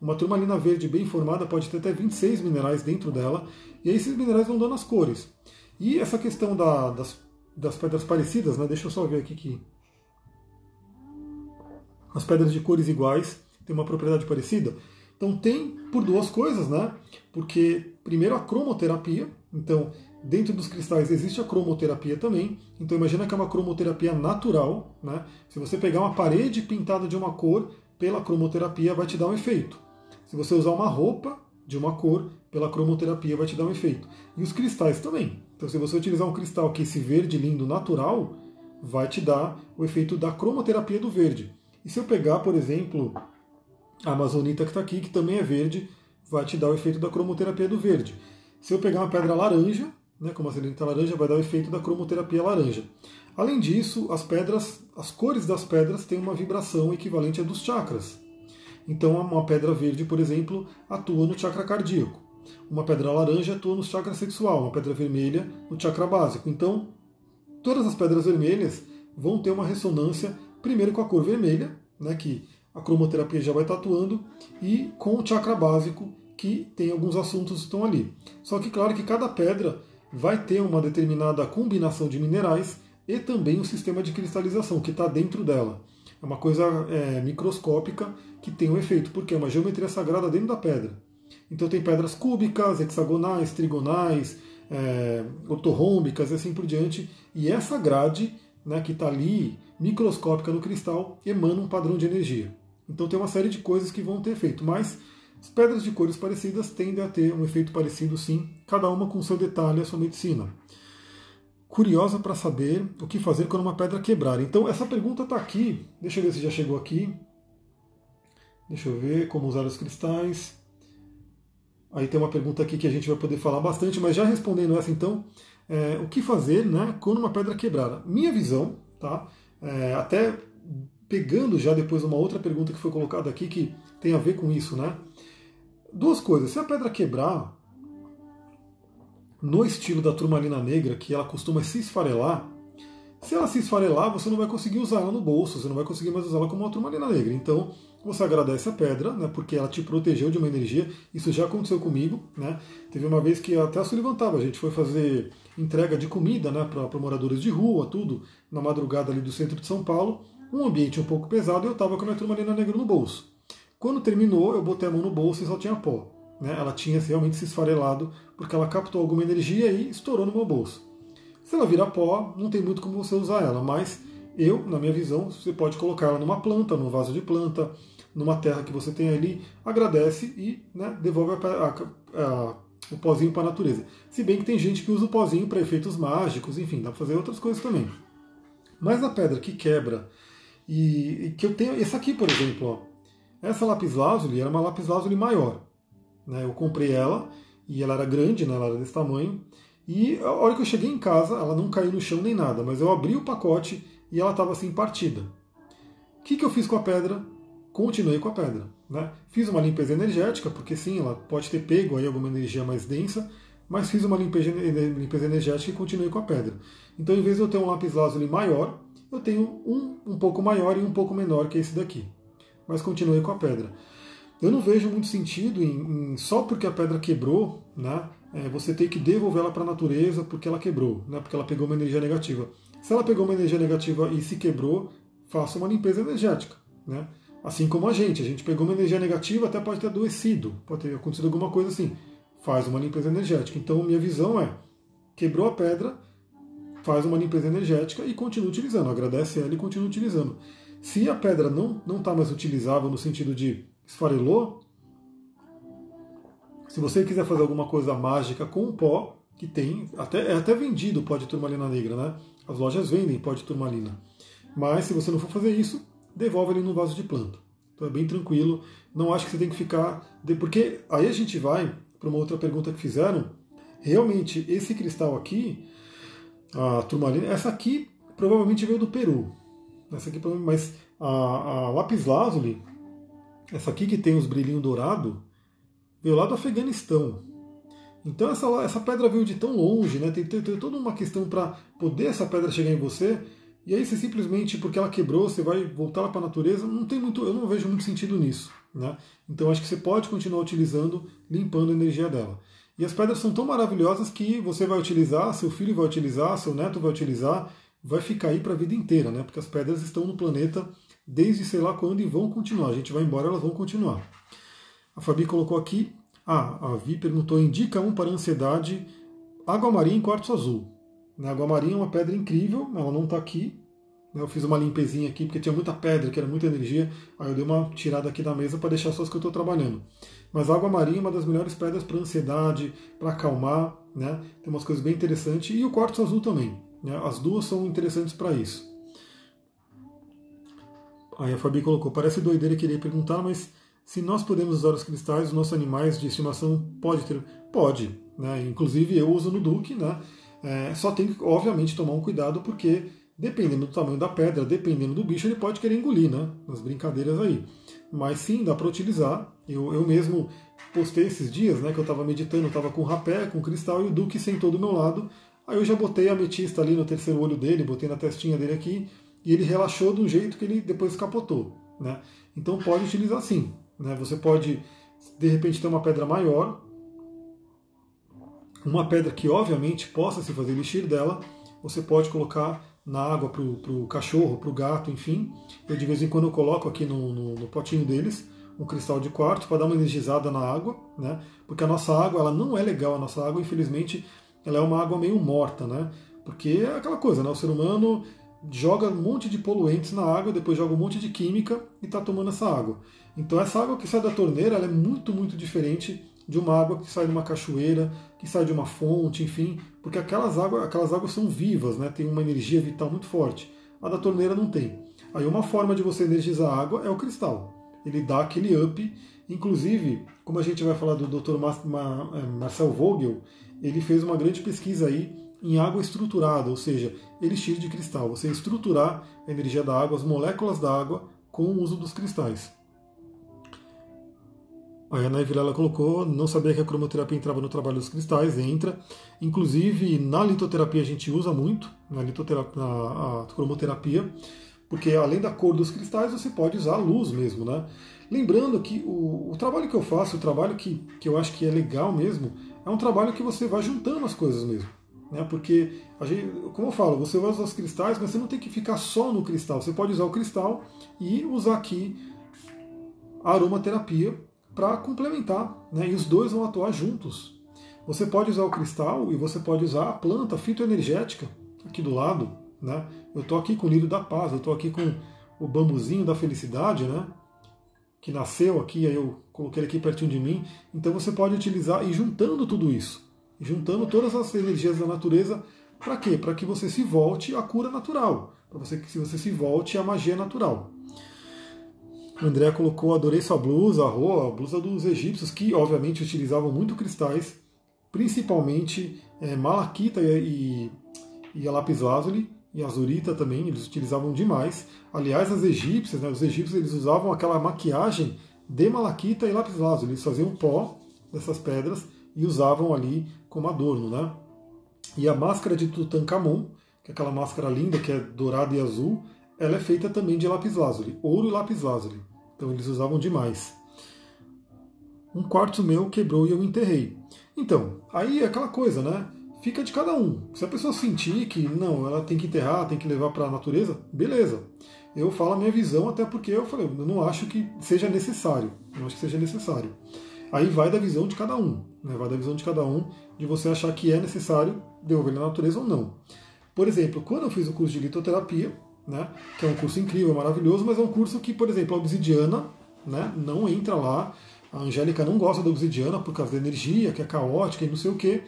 uma turmalina verde bem formada pode ter até 26 minerais dentro dela. E aí esses minerais vão dando as cores. E essa questão da, das, das pedras parecidas, né, deixa eu só ver aqui que as pedras de cores iguais têm uma propriedade parecida. Então tem por duas coisas, né? Porque primeiro a cromoterapia, então dentro dos cristais existe a cromoterapia também. Então imagina que é uma cromoterapia natural, né? Se você pegar uma parede pintada de uma cor, pela cromoterapia vai te dar um efeito. Se você usar uma roupa de uma cor, pela cromoterapia vai te dar um efeito. E os cristais também. Então se você utilizar um cristal que é esse verde lindo natural, vai te dar o efeito da cromoterapia do verde. E se eu pegar, por exemplo, a amazonita que está aqui, que também é verde, vai te dar o efeito da cromoterapia do verde. Se eu pegar uma pedra laranja, né, como a selenita laranja, vai dar o efeito da cromoterapia laranja. Além disso, as pedras, as cores das pedras têm uma vibração equivalente à dos chakras. Então, uma pedra verde, por exemplo, atua no chakra cardíaco. Uma pedra laranja atua no chakra sexual, uma pedra vermelha no chakra básico. Então, todas as pedras vermelhas vão ter uma ressonância, primeiro com a cor vermelha, né, que a cromoterapia já vai estar atuando, e com o chakra básico, que tem alguns assuntos que estão ali. Só que, claro, que cada pedra vai ter uma determinada combinação de minerais e também o sistema de cristalização que está dentro dela. É uma coisa é, microscópica que tem um efeito, porque é uma geometria sagrada dentro da pedra. Então tem pedras cúbicas, hexagonais, trigonais, é, ortorrômbicas e assim por diante. E essa grade né, que está ali, microscópica no cristal, emana um padrão de energia. Então tem uma série de coisas que vão ter efeito, mas as pedras de cores parecidas tendem a ter um efeito parecido sim, cada uma com seu detalhe, a sua medicina. Curiosa para saber o que fazer quando uma pedra quebrar. Então essa pergunta está aqui, deixa eu ver se já chegou aqui. Deixa eu ver como usar os cristais. Aí tem uma pergunta aqui que a gente vai poder falar bastante, mas já respondendo essa então, é, o que fazer né, quando uma pedra quebrar? Minha visão, tá? É, até pegando já depois uma outra pergunta que foi colocada aqui que tem a ver com isso, né? Duas coisas. Se a pedra quebrar, no estilo da turmalina negra, que ela costuma se esfarelar, se ela se esfarelar, você não vai conseguir usar ela no bolso, você não vai conseguir mais usá-la como uma turmalina negra. Então, você agradece a pedra, né, porque ela te protegeu de uma energia. Isso já aconteceu comigo. Né? Teve uma vez que até se levantava, a gente foi fazer entrega de comida né, para moradores de rua, tudo, na madrugada ali do centro de São Paulo um ambiente um pouco pesado e eu estava com a minha turmalina negra no bolso. Quando terminou, eu botei a mão no bolso e só tinha pó. Né? Ela tinha realmente se esfarelado porque ela captou alguma energia e estourou no meu bolso. Se ela vira pó, não tem muito como você usar ela, mas eu, na minha visão, você pode colocar ela numa planta, num vaso de planta, numa terra que você tem ali, agradece e né, devolve a, a, a, o pozinho para a natureza. Se bem que tem gente que usa o pozinho para efeitos mágicos, enfim, dá para fazer outras coisas também. Mas a pedra que quebra e, que eu tenho essa aqui, por exemplo, ó. essa lápis lazuli era uma lápis lazuli maior. Né? Eu comprei ela e ela era grande, né? ela era desse tamanho. E a hora que eu cheguei em casa, ela não caiu no chão nem nada, mas eu abri o pacote e ela estava assim partida. O que, que eu fiz com a pedra? Continuei com a pedra. Né? Fiz uma limpeza energética, porque sim, ela pode ter pego aí alguma energia mais densa, mas fiz uma limpeza, limpeza energética e continuei com a pedra. Então, em vez de eu ter um lápis lazuli maior, eu tenho um um pouco maior e um pouco menor que esse daqui. Mas continuei com a pedra. Eu não vejo muito sentido em, em só porque a pedra quebrou, né, é, você ter que devolver ela para a natureza porque ela quebrou, né, porque ela pegou uma energia negativa. Se ela pegou uma energia negativa e se quebrou, faça uma limpeza energética. Né? Assim como a gente, a gente pegou uma energia negativa, até pode ter adoecido, pode ter acontecido alguma coisa assim. Faz uma limpeza energética. Então, minha visão é: quebrou a pedra, faz uma limpeza energética e continua utilizando, agradece ela e continua utilizando. Se a pedra não está mais utilizável no sentido de esfarelou, Se você quiser fazer alguma coisa mágica com o pó, que tem, até, é até vendido pó de turmalina negra, né? As lojas vendem pó de turmalina. Mas se você não for fazer isso, devolve ele no vaso de planta. Então é bem tranquilo. Não acho que você tem que ficar. Porque aí a gente vai para uma outra pergunta que fizeram. Realmente, esse cristal aqui, a turmalina, essa aqui provavelmente veio do Peru. Essa aqui, mas a, a lápis lazuli, essa aqui que tem os brilhinhos dourados, veio lá do Afeganistão. Então essa, essa pedra veio de tão longe, né? Tem, tem, tem toda uma questão para poder essa pedra chegar em você. E aí você simplesmente, porque ela quebrou, você vai voltar para a natureza. Não tem muito, eu não vejo muito sentido nisso. Né? Então acho que você pode continuar utilizando, limpando a energia dela. E as pedras são tão maravilhosas que você vai utilizar, seu filho vai utilizar, seu neto vai utilizar, vai ficar aí para a vida inteira, né? Porque as pedras estão no planeta desde sei lá quando e vão continuar. A gente vai embora, elas vão continuar. A Fabi colocou aqui ah, a Vi perguntou: indica um para ansiedade, água marinha em quartzo azul. A água marinha é uma pedra incrível, ela não está aqui. Né, eu fiz uma limpezinha aqui porque tinha muita pedra, que era muita energia. Aí eu dei uma tirada aqui da mesa para deixar só as que eu estou trabalhando. Mas a água marinha é uma das melhores pedras para ansiedade, para acalmar. Né? Tem umas coisas bem interessantes. E o quartzo azul também. Né? As duas são interessantes para isso. Aí a Fabi colocou: parece doideira querer perguntar, mas se nós podemos usar os cristais, os nossos animais de estimação pode ter. Pode. Né? Inclusive eu uso no Duque, né? É, só tem que, obviamente, tomar um cuidado, porque dependendo do tamanho da pedra, dependendo do bicho, ele pode querer engolir, né? Nas brincadeiras aí. Mas sim, dá para utilizar. Eu, eu mesmo postei esses dias, né? Que eu estava meditando, estava com rapé, com cristal, e o Duque sentou do meu lado. Aí eu já botei a ametista ali no terceiro olho dele, botei na testinha dele aqui, e ele relaxou um jeito que ele depois capotou. Né? Então pode utilizar sim. Né? Você pode, de repente, ter uma pedra maior, uma pedra que, obviamente, possa se fazer elixir dela, você pode colocar na água para o cachorro, para o gato, enfim. Eu, de vez em quando, eu coloco aqui no, no, no potinho deles um cristal de quartzo para dar uma energizada na água, né? porque a nossa água ela não é legal, a nossa água, infelizmente, ela é uma água meio morta, né? porque é aquela coisa, né? o ser humano joga um monte de poluentes na água, depois joga um monte de química e está tomando essa água. Então essa água que sai da torneira é muito, muito diferente de uma água que sai de uma cachoeira, que sai de uma fonte, enfim, porque aquelas águas, aquelas águas são vivas, né? tem uma energia vital muito forte. A da torneira não tem. Aí uma forma de você energizar a água é o cristal. Ele dá aquele up. Inclusive, como a gente vai falar do Dr. É, Marcel Vogel, ele fez uma grande pesquisa aí em água estruturada, ou seja, elixir de cristal. Você estruturar a energia da água, as moléculas da água, com o uso dos cristais. A Ana Vilela colocou, não sabia que a cromoterapia entrava no trabalho dos cristais, entra. Inclusive, na litoterapia a gente usa muito, na, litoterapia, na, cromoterapia, porque além da cor dos cristais, você pode usar a luz mesmo, né? Lembrando que o, o trabalho que eu faço, o trabalho que, que eu acho que é legal mesmo, é um trabalho que você vai juntando as coisas mesmo. Né? Porque, gente, como eu falo, você vai usar os cristais, mas você não tem que ficar só no cristal. Você pode usar o cristal e usar aqui a aromaterapia para complementar, né? e os dois vão atuar juntos. Você pode usar o cristal e você pode usar a planta fitoenergética aqui do lado. Né? Eu estou aqui com o lírio da paz, eu estou aqui com o bambuzinho da felicidade, né? que nasceu aqui, aí eu coloquei ele aqui pertinho de mim. Então você pode utilizar e juntando tudo isso, juntando todas as energias da natureza, para quê? Para que você se volte à cura natural, para você que você se volte à magia natural. O André colocou, adorei sua blusa, a a blusa dos egípcios, que obviamente utilizavam muito cristais, principalmente é, malaquita e, e, a lápis lazuli, e azurita também, eles utilizavam demais. Aliás, as egípcias, né, os egípcios eles usavam aquela maquiagem de malaquita e lápis lazuli, eles faziam pó dessas pedras e usavam ali como adorno. Né? E a máscara de Tutankhamon, que é aquela máscara linda que é dourada e azul, ela é feita também de lápis lazuli, ouro e lápis lazuli. Então eles usavam demais. Um quarto meu quebrou e eu enterrei. Então, aí é aquela coisa, né? Fica de cada um. Se a pessoa sentir que não, ela tem que enterrar, tem que levar para a natureza, beleza. Eu falo a minha visão, até porque eu falei, eu não acho que seja necessário. Não acho que seja necessário. Aí vai da visão de cada um. Né? Vai da visão de cada um, de você achar que é necessário devolver na natureza ou não. Por exemplo, quando eu fiz o curso de litoterapia, né? que é um curso incrível, maravilhoso, mas é um curso que, por exemplo, a obsidiana né, não entra lá. a Angélica não gosta da obsidiana por causa da energia, que é caótica e não sei o quê.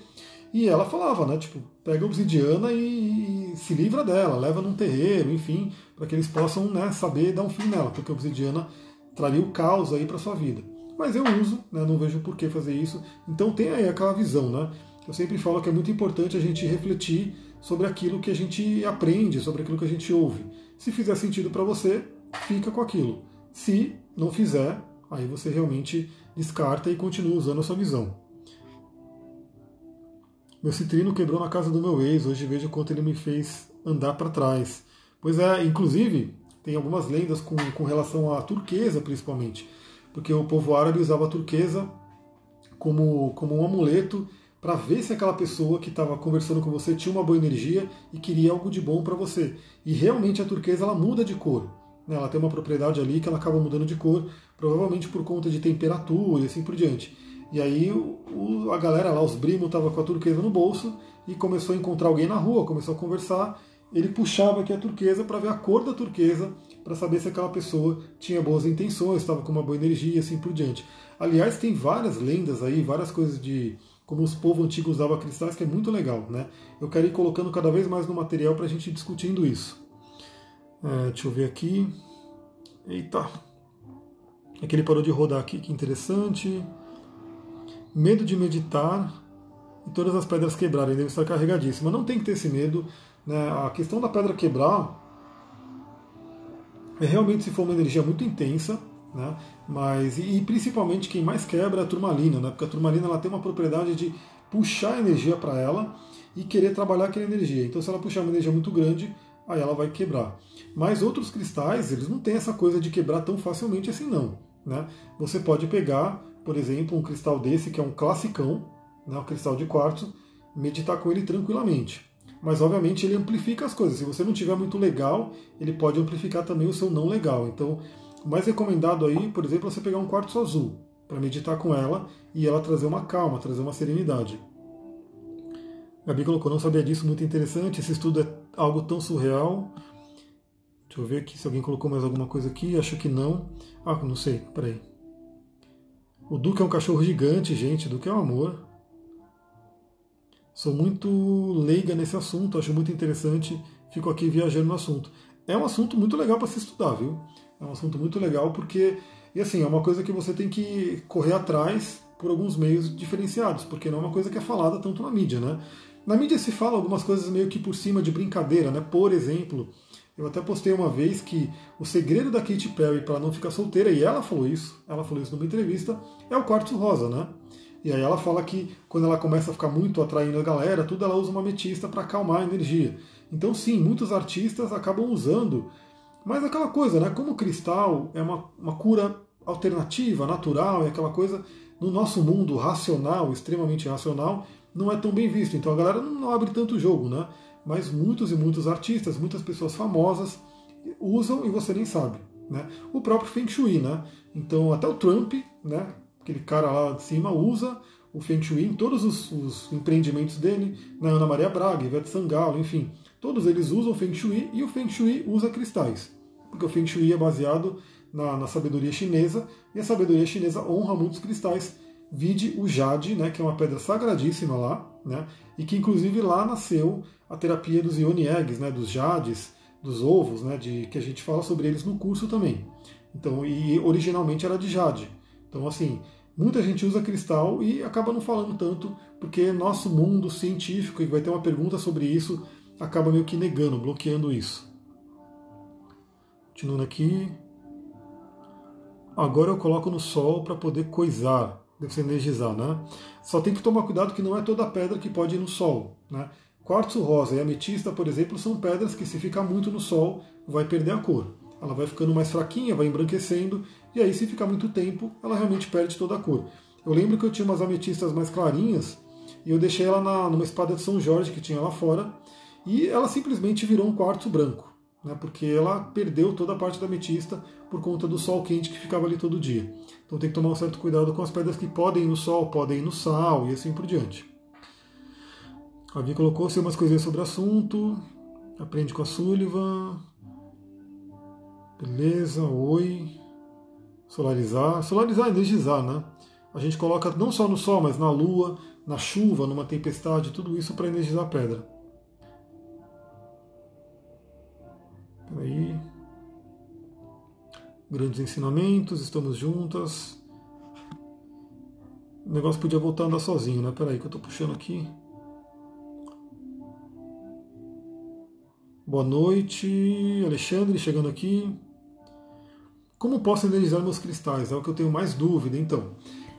E ela falava, né? Tipo, pega a obsidiana e, se livra dela, leva num terreiro, enfim, para que eles possam né, saber dar um fim nela, porque a obsidiana traria o caos aí para sua vida. Mas eu uso, né, não vejo por que fazer isso. Então tem aí aquela visão, né? Eu sempre falo que é muito importante a gente refletir sobre aquilo que a gente aprende, sobre aquilo que a gente ouve. Se fizer sentido para você, fica com aquilo. Se não fizer, aí você realmente descarta e continua usando a sua visão. Meu citrino quebrou na casa do meu ex, hoje vejo quanto ele me fez andar para trás. Pois é, inclusive, tem algumas lendas com, com relação à turquesa, principalmente, porque o povo árabe usava a turquesa como, como um amuleto para ver se aquela pessoa que estava conversando com você tinha uma boa energia e queria algo de bom para você. E realmente a turquesa ela muda de cor. Né? Ela tem uma propriedade ali que ela acaba mudando de cor, provavelmente por conta de temperatura e assim por diante. E aí o, a galera lá, os brimos, estavam com a turquesa no bolso e começou a encontrar alguém na rua, começou a conversar. Ele puxava aqui a turquesa para ver a cor da turquesa, para saber se aquela pessoa tinha boas intenções, estava com uma boa energia e assim por diante. Aliás, tem várias lendas aí, várias coisas de como os povos antigos usavam cristais, que é muito legal. Né? Eu quero ir colocando cada vez mais no material para a gente ir discutindo isso. É, deixa eu ver aqui. Eita! É que ele parou de rodar aqui, que interessante. Medo de meditar e todas as pedras quebrarem, devem estar carregadíssimas. Não tem que ter esse medo. Né? A questão da pedra quebrar é realmente se for uma energia muito intensa, né? Mas, e, principalmente quem mais quebra é a turmalina, né? porque a turmalina ela tem uma propriedade de puxar energia para ela e querer trabalhar aquela energia. Então, se ela puxar uma energia muito grande, aí ela vai quebrar. Mas outros cristais, eles não têm essa coisa de quebrar tão facilmente assim, não. Né? Você pode pegar, por exemplo, um cristal desse, que é um classicão, né? um cristal de quartzo, meditar com ele tranquilamente. Mas, obviamente, ele amplifica as coisas. Se você não tiver muito legal, ele pode amplificar também o seu não legal. Então, o mais recomendado aí, por exemplo, é você pegar um quartzo azul para meditar com ela e ela trazer uma calma, trazer uma serenidade. Gabi colocou, não sabia disso, muito interessante. Esse estudo é algo tão surreal. Deixa eu ver aqui se alguém colocou mais alguma coisa aqui. Acho que não. Ah, não sei, peraí. O Duque é um cachorro gigante, gente. Duque é um amor. Sou muito leiga nesse assunto, acho muito interessante. Fico aqui viajando no assunto. É um assunto muito legal para se estudar, viu? É um assunto muito legal porque, e assim, é uma coisa que você tem que correr atrás por alguns meios diferenciados, porque não é uma coisa que é falada tanto na mídia, né? Na mídia se fala algumas coisas meio que por cima de brincadeira, né? Por exemplo, eu até postei uma vez que o segredo da Katy Perry para não ficar solteira, e ela falou isso, ela falou isso numa entrevista, é o quartzo rosa, né? E aí ela fala que quando ela começa a ficar muito atraindo a galera, tudo ela usa uma ametista para acalmar a energia. Então sim, muitos artistas acabam usando mas aquela coisa, né? Como o cristal é uma, uma cura alternativa, natural, é aquela coisa no nosso mundo racional, extremamente racional, não é tão bem visto. Então a galera não abre tanto jogo, né? Mas muitos e muitos artistas, muitas pessoas famosas usam e você nem sabe. Né? O próprio Feng Shui, né? Então até o Trump, né? Aquele cara lá de cima usa o Feng Shui em todos os, os empreendimentos dele, na Ana Maria Braga, Ivete Sangalo, enfim. Todos eles usam Feng Shui e o Feng Shui usa cristais porque o Feng Shui é baseado na, na sabedoria chinesa, e a sabedoria chinesa honra muitos cristais. Vide o jade, né, que é uma pedra sagradíssima lá, né, e que inclusive lá nasceu a terapia dos Ioni Eggs, né, dos jades, dos ovos, né, de, que a gente fala sobre eles no curso também. Então, e originalmente era de jade. Então, assim, muita gente usa cristal e acaba não falando tanto, porque nosso mundo científico, e vai ter uma pergunta sobre isso, acaba meio que negando, bloqueando isso. Continuando aqui. Agora eu coloco no sol para poder coisar, deve ser energizar, né? Só tem que tomar cuidado que não é toda pedra que pode ir no sol, né? Quartzo rosa e ametista, por exemplo, são pedras que se ficar muito no sol vai perder a cor. Ela vai ficando mais fraquinha, vai embranquecendo, e aí se ficar muito tempo, ela realmente perde toda a cor. Eu lembro que eu tinha umas ametistas mais clarinhas, e eu deixei ela na, numa espada de São Jorge que tinha lá fora, e ela simplesmente virou um quartzo branco né, porque ela perdeu toda a parte da ametista por conta do sol quente que ficava ali todo dia. Então tem que tomar um certo cuidado com as pedras que podem ir no sol, podem ir no sal e assim por diante. A Vi colocou-se umas coisinhas sobre o assunto. Aprende com a Sullivan. Beleza, oi. Solarizar, solarizar, energizar, né? A gente coloca não só no sol, mas na lua, na chuva, numa tempestade, tudo isso para energizar a pedra. Peraí. Grandes ensinamentos, estamos juntas. O negócio podia voltar a andar sozinho, né? Peraí que eu estou puxando aqui. Boa noite, Alexandre, chegando aqui. Como posso energizar meus cristais? É o que eu tenho mais dúvida. Então,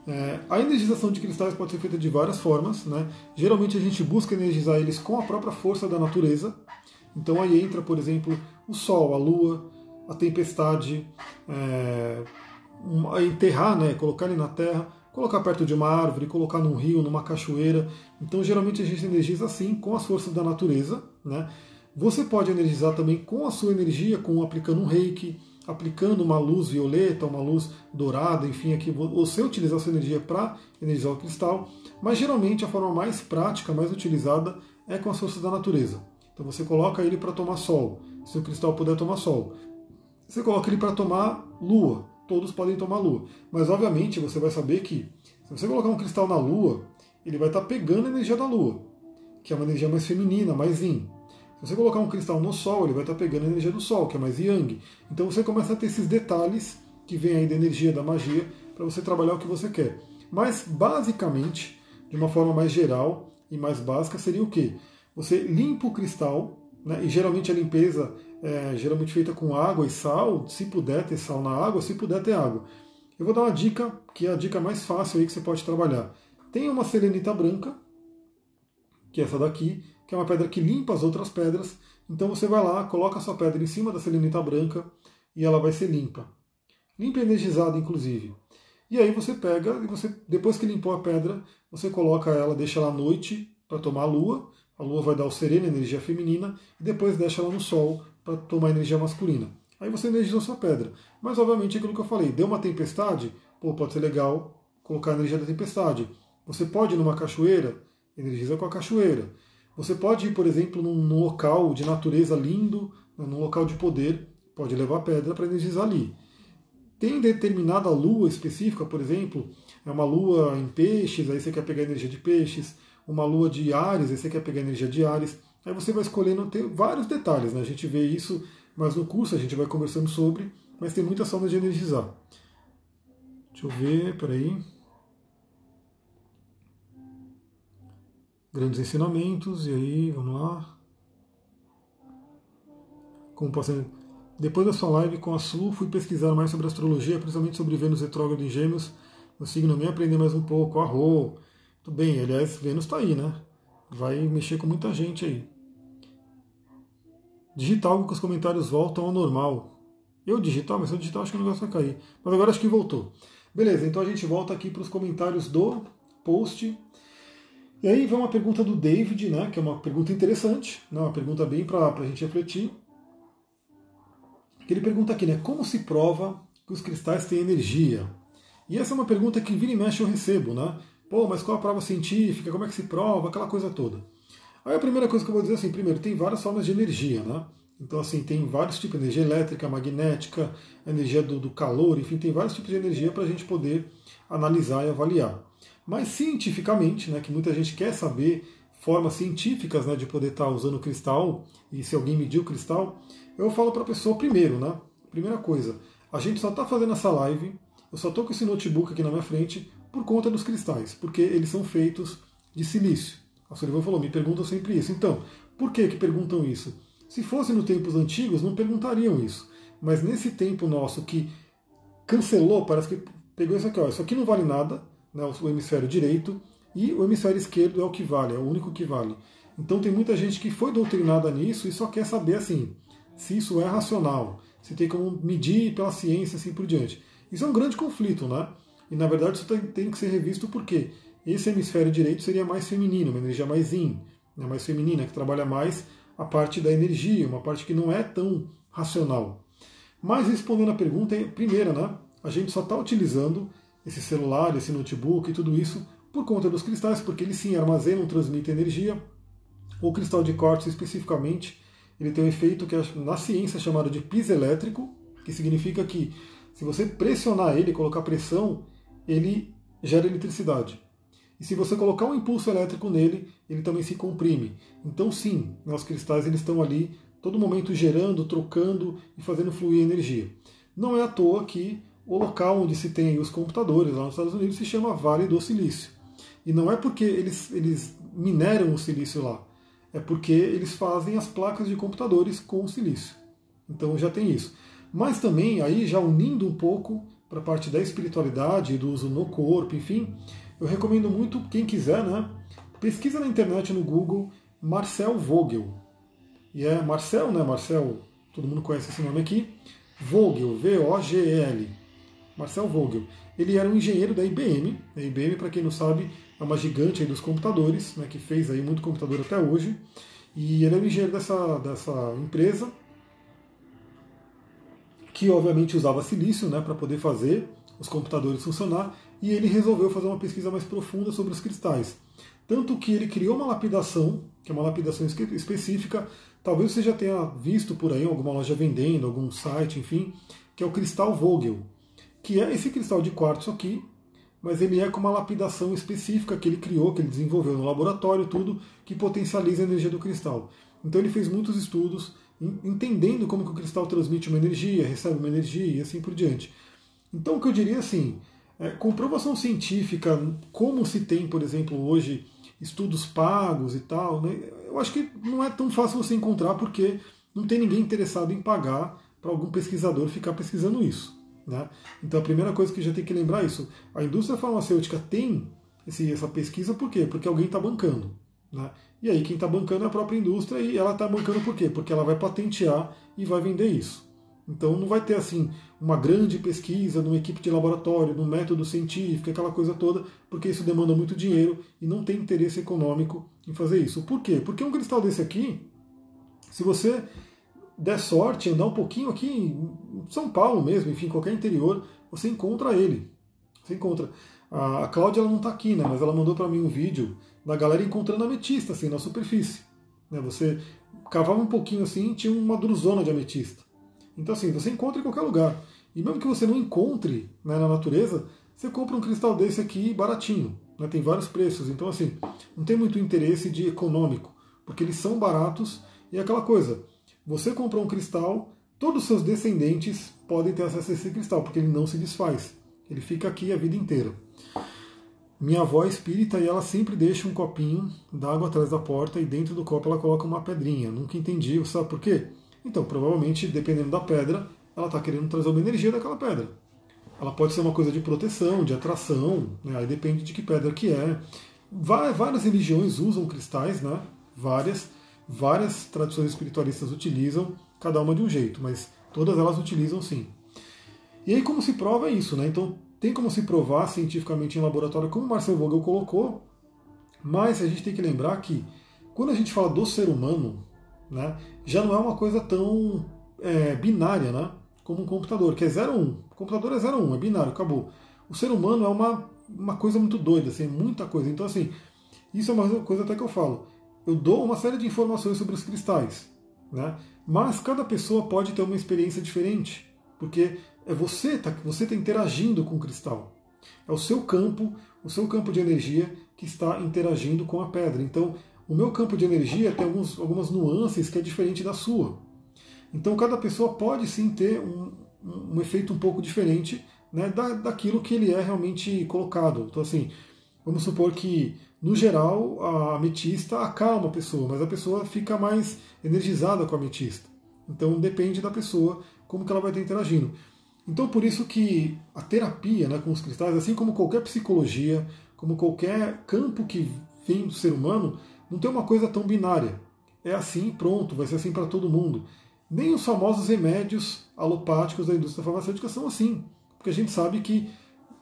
é, a energização de cristais pode ser feita de várias formas. Né? Geralmente a gente busca energizar eles com a própria força da natureza. Então aí entra, por exemplo, o Sol, a Lua, a tempestade, é, enterrar, né? colocar ele na terra, colocar perto de uma árvore, colocar num rio, numa cachoeira. Então geralmente a gente energiza assim, com as forças da natureza. Né? Você pode energizar também com a sua energia, com aplicando um reiki, aplicando uma luz violeta, uma luz dourada, enfim, aqui você utilizar a sua energia para energizar o cristal, mas geralmente a forma mais prática, mais utilizada é com as forças da natureza. Então você coloca ele para tomar sol, se o cristal puder tomar sol. Você coloca ele para tomar lua, todos podem tomar lua. Mas obviamente você vai saber que se você colocar um cristal na lua, ele vai estar tá pegando a energia da lua, que é uma energia mais feminina, mais yin. Se você colocar um cristal no Sol, ele vai estar pegando a energia do Sol, que é mais Yang. Então você começa a ter esses detalhes que vêm aí da energia da magia para você trabalhar o que você quer. Mas basicamente, de uma forma mais geral e mais básica, seria o quê? Você limpa o cristal, né? e geralmente a limpeza é geralmente feita com água e sal, se puder ter sal na água, se puder ter água. Eu vou dar uma dica, que é a dica mais fácil aí que você pode trabalhar. Tem uma selenita branca, que é essa daqui, que é uma pedra que limpa as outras pedras. Então você vai lá, coloca a sua pedra em cima da selenita branca e ela vai ser limpa. Limpa energizada, inclusive. E aí você pega e você, depois que limpou a pedra, você coloca ela, deixa ela à noite para tomar a lua. A lua vai dar o sereno, energia feminina, e depois deixa ela no sol para tomar energia masculina. Aí você energizou sua pedra. Mas obviamente aquilo que eu falei, deu uma tempestade, pô, pode ser legal colocar a energia da tempestade. Você pode ir numa cachoeira, energiza com a cachoeira. Você pode ir, por exemplo, num, local de natureza lindo, né, num local de poder, pode levar pedra para energizar ali. Tem determinada lua específica, por exemplo, é uma lua em peixes, aí você quer pegar energia de peixes, uma lua de Ares, aí você quer pegar energia de Ares. Aí você vai escolhendo, tem vários detalhes, né? A gente vê isso, mas no curso a gente vai conversando sobre, mas tem muitas formas de energizar. Deixa eu ver, peraí. grandes ensinamentos, e aí, vamos lá. Como posso... Depois da sua live com a Su, fui pesquisar mais sobre astrologia, principalmente sobre Vênus retrógrado em Gêmeos. No signo me aprender mais um pouco. Arro! Tudo bem, aliás, Vênus está aí, né? Vai mexer com muita gente aí. Digita algo que os comentários voltam ao normal. Eu digitar, mas se eu digitar acho que o negócio vai cair. Mas agora acho que voltou. Beleza, então a gente volta aqui para os comentários do post e aí vem uma pergunta do David, né, que é uma pergunta interessante, né, uma pergunta bem para a gente refletir. Ele pergunta aqui, né, como se prova que os cristais têm energia? E essa é uma pergunta que vira e mexe eu recebo, né? Pô, mas qual a prova científica? Como é que se prova? Aquela coisa toda. Aí a primeira coisa que eu vou dizer é assim, primeiro, tem várias formas de energia, né? Então, assim, tem vários tipos de energia elétrica, magnética, energia do, do calor, enfim, tem vários tipos de energia para a gente poder analisar e avaliar. Mas cientificamente, né, que muita gente quer saber formas científicas né, de poder estar tá usando cristal e se alguém medir o cristal, eu falo para a pessoa primeiro, né? Primeira coisa, a gente só está fazendo essa live, eu só estou com esse notebook aqui na minha frente por conta dos cristais, porque eles são feitos de silício. A Sullivan falou, me perguntam sempre isso. Então, por que que perguntam isso? Se fosse nos tempos antigos, não perguntariam isso. Mas nesse tempo nosso que cancelou, parece que pegou isso aqui, ó, isso aqui não vale nada, né, o hemisfério direito, e o hemisfério esquerdo é o que vale, é o único que vale. Então tem muita gente que foi doutrinada nisso e só quer saber assim, se isso é racional, se tem como medir pela ciência assim por diante. Isso é um grande conflito, né? E na verdade isso tem que ser revisto porque esse hemisfério direito seria mais feminino, uma energia mais yin, né, mais feminina, que trabalha mais a parte da energia, uma parte que não é tão racional. Mas respondendo a pergunta, primeira, né? A gente só está utilizando esse celular, esse notebook e tudo isso por conta dos cristais, porque eles sim armazenam, transmitem energia. O cristal de quartzo especificamente, ele tem um efeito que é, na ciência é chamado de piso elétrico, que significa que Se você pressionar ele, colocar pressão, ele gera eletricidade. E se você colocar um impulso elétrico nele, ele também se comprime. Então sim, né, os cristais eles estão ali todo momento gerando, trocando e fazendo fluir energia. Não é à toa que o local onde se tem os computadores lá nos Estados Unidos se chama Vale do Silício. E não é porque eles, eles mineram o silício lá, é porque eles fazem as placas de computadores com o silício. Então já tem isso. Mas também, aí já unindo um pouco para a parte da espiritualidade, do uso no corpo, enfim, eu recomendo muito, quem quiser, né? Pesquisa na internet, no Google, Marcel Vogel. E é Marcel, né? Marcel, todo mundo conhece esse nome aqui. Vogel, V-O-G-E-L. Marcel Vogel. Ele era um engenheiro da IBM. A IBM, para quem não sabe, é uma gigante dos computadores, né, que fez aí muito computador até hoje. E ele era um engenheiro dessa, dessa empresa, que obviamente usava silício né, para poder fazer os computadores funcionar. E ele resolveu fazer uma pesquisa mais profunda sobre os cristais. Tanto que ele criou uma lapidação, que é uma lapidação específica, talvez você já tenha visto por aí alguma loja vendendo, algum site, enfim, que é o cristal Vogel que é esse cristal de quartzo aqui, mas ele é com uma lapidação específica que ele criou, que ele desenvolveu no laboratório, tudo que potencializa a energia do cristal. Então ele fez muitos estudos entendendo como que o cristal transmite uma energia, recebe uma energia e assim por diante. Então o que eu diria assim, é, comprovação científica, como se tem, por exemplo, hoje estudos pagos e tal, né, eu acho que não é tão fácil você encontrar porque não tem ninguém interessado em pagar para algum pesquisador ficar pesquisando isso. Né? Então a primeira coisa que já tem que lembrar é isso. A indústria farmacêutica tem esse, essa pesquisa por quê? Porque alguém está bancando. Né? E aí quem está bancando é a própria indústria e ela está bancando por quê? Porque ela vai patentear e vai vender isso. Então não vai ter assim uma grande pesquisa numa equipe de laboratório, num método científico, aquela coisa toda, porque isso demanda muito dinheiro e não tem interesse econômico em fazer isso. Por quê? Porque um cristal desse aqui, se você der sorte, andar um pouquinho aqui em São Paulo mesmo, enfim, qualquer interior, você encontra ele. Você encontra. A Cláudia ela não está aqui, né, mas ela mandou para mim um vídeo da galera encontrando ametista assim, na superfície. Né, você cavava um pouquinho assim tinha uma drusona de ametista. Então assim, você encontra em qualquer lugar. E mesmo que você não encontre né, na natureza, você compra um cristal desse aqui baratinho. Né, tem vários preços. Então assim, não tem muito interesse de econômico, porque eles são baratos e é aquela coisa você comprou um cristal, todos os seus descendentes podem ter acesso a esse cristal, porque ele não se desfaz. Ele fica aqui a vida inteira. Minha avó é espírita e ela sempre deixa um copinho d'água atrás da porta e dentro do copo ela coloca uma pedrinha. Nunca entendi, sabe por quê? Então, provavelmente, dependendo da pedra, ela está querendo trazer uma energia daquela pedra. Ela pode ser uma coisa de proteção, de atração, né? aí depende de que pedra que é. Várias religiões usam cristais, né? Várias várias tradições espiritualistas utilizam, cada uma de um jeito, mas todas elas utilizam sim. E aí como se prova isso, né? Então tem como se provar cientificamente em laboratório, como Marcel Vogel colocou, mas a gente tem que lembrar que quando a gente fala do ser humano, né, já não é uma coisa tão é, binária, né? Como um computador, que é 0 1. Um. O computador é 0 1, um, é binário, acabou. O ser humano é uma, uma coisa muito doida, assim, muita coisa. Então, assim, isso é uma coisa até que eu falo eu dou uma série de informações sobre os cristais, né? mas cada pessoa pode ter uma experiência diferente, porque é você tá, você está interagindo com o cristal. É o seu campo, o seu campo de energia que está interagindo com a pedra. Então, o meu campo de energia tem alguns, algumas nuances que é diferente da sua. Então, cada pessoa pode sim ter um, um efeito um pouco diferente né, da, daquilo que ele é realmente colocado. Então, assim, vamos supor que no geral, a ametista acalma a pessoa, mas a pessoa fica mais energizada com a ametista. Então depende da pessoa como que ela vai estar interagindo. Então por isso que a terapia né, com os cristais, assim como qualquer psicologia, como qualquer campo que vem do ser humano, não tem uma coisa tão binária. É assim, pronto, vai ser assim para todo mundo. Nem os famosos remédios alopáticos da indústria farmacêutica são assim. Porque a gente sabe que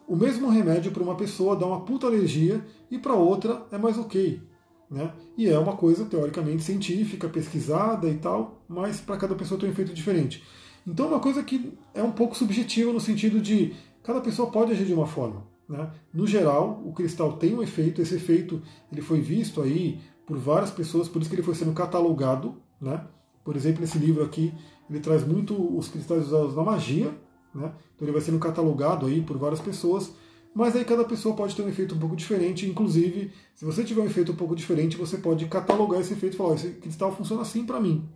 o mesmo remédio para uma pessoa dá uma puta alergia e para outra é mais ok. Né? E é uma coisa teoricamente científica, pesquisada e tal, mas para cada pessoa tem um efeito diferente. Então é uma coisa que é um pouco subjetiva no sentido de cada pessoa pode agir de uma forma. Né? No geral, o cristal tem um efeito, esse efeito ele foi visto aí por várias pessoas, por isso que ele foi sendo catalogado. Né? Por exemplo, esse livro aqui ele traz muito os cristais usados na magia, Né? Então ele vai sendo catalogado aí por várias pessoas, mas aí cada pessoa pode ter um efeito um pouco diferente. Inclusive, se você tiver um efeito um pouco diferente, você pode catalogar esse efeito e falar: esse cristal funciona assim para mim.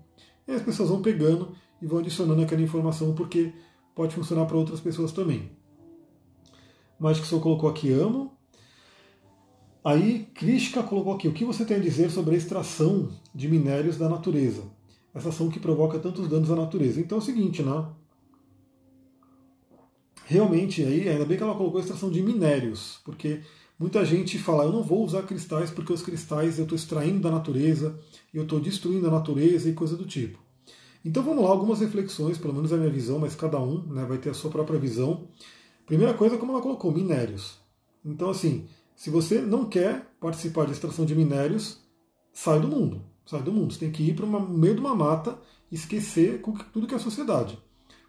E as pessoas vão pegando e vão adicionando aquela informação porque pode funcionar para outras pessoas também. Mas que só colocou aqui amo. Aí Krishka colocou aqui o que você tem a dizer sobre a extração de minérios da natureza. Essa ação que provoca tantos danos à natureza. Então é o seguinte, né? Realmente aí, ainda bem que ela colocou a extração de minérios, porque muita gente fala, eu não vou usar cristais porque os cristais eu estou extraindo da natureza, eu estou destruindo a natureza e coisa do tipo. Então vamos lá, algumas reflexões, pelo menos a minha visão, mas cada um né, vai ter a sua própria visão. Primeira coisa, como ela colocou, minérios. Então, assim, se você não quer participar de extração de minérios, sai do mundo. Sai do mundo. Você tem que ir para o meio de uma mata e esquecer tudo que é sociedade.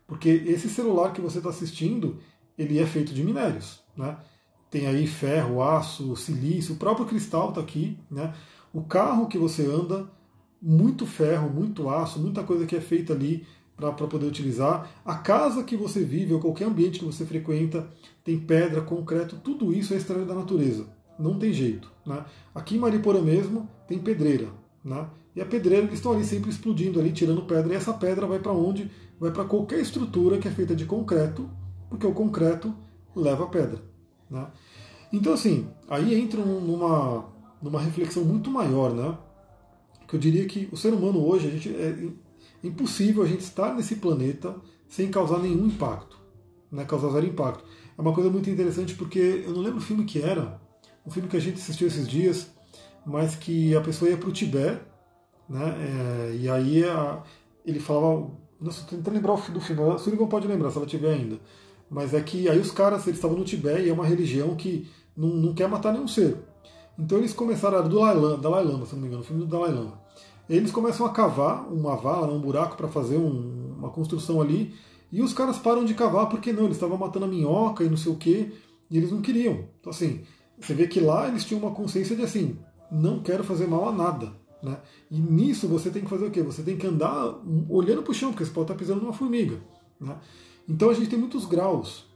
Porque esse celular que você está assistindo, ele é feito de minérios. Né? Tem aí ferro, aço, silício, o próprio cristal está aqui. Né? O carro que você anda, muito ferro, muito aço, muita coisa que é feita ali para poder utilizar. A casa que você vive, ou qualquer ambiente que você frequenta, tem pedra, concreto, tudo isso é extraído da natureza. Não tem jeito. Né? Aqui em Mariporã mesmo tem pedreira. Né? E a pedreira eles estão ali sempre explodindo, ali, tirando pedra, e essa pedra vai para onde? Vai para qualquer estrutura que é feita de concreto, porque o concreto leva pedra. Né? Então, assim, aí entra numa, numa reflexão muito maior, né? Que eu diria que o ser humano hoje, a gente, é impossível a gente estar nesse planeta sem causar nenhum impacto, né? causar zero impacto. É uma coisa muito interessante porque eu não lembro o filme que era, um filme que a gente assistiu esses dias, mas que a pessoa ia para o Tibete, né? É, e aí a, ele falava. Nossa, estou tentando lembrar do filme, a Sullivan pode lembrar se ela tiver ainda. Mas é que aí os caras eles estavam no Tibete e é uma religião que não, não quer matar nenhum ser. Então eles começaram, era do Dalai Lama, Dalai Lama, se não me engano, o filme do Dalai Lama. Eles começam a cavar uma vala, um buraco para fazer um, uma construção ali, e os caras param de cavar porque não, eles estavam matando a minhoca e não sei o que, e eles não queriam. Então assim, você vê que lá eles tinham uma consciência de assim, não quero fazer mal a nada. Né? E nisso você tem que fazer o quê? Você tem que andar olhando para o chão, porque você pode estar pisando numa formiga. Né? Então a gente tem muitos graus.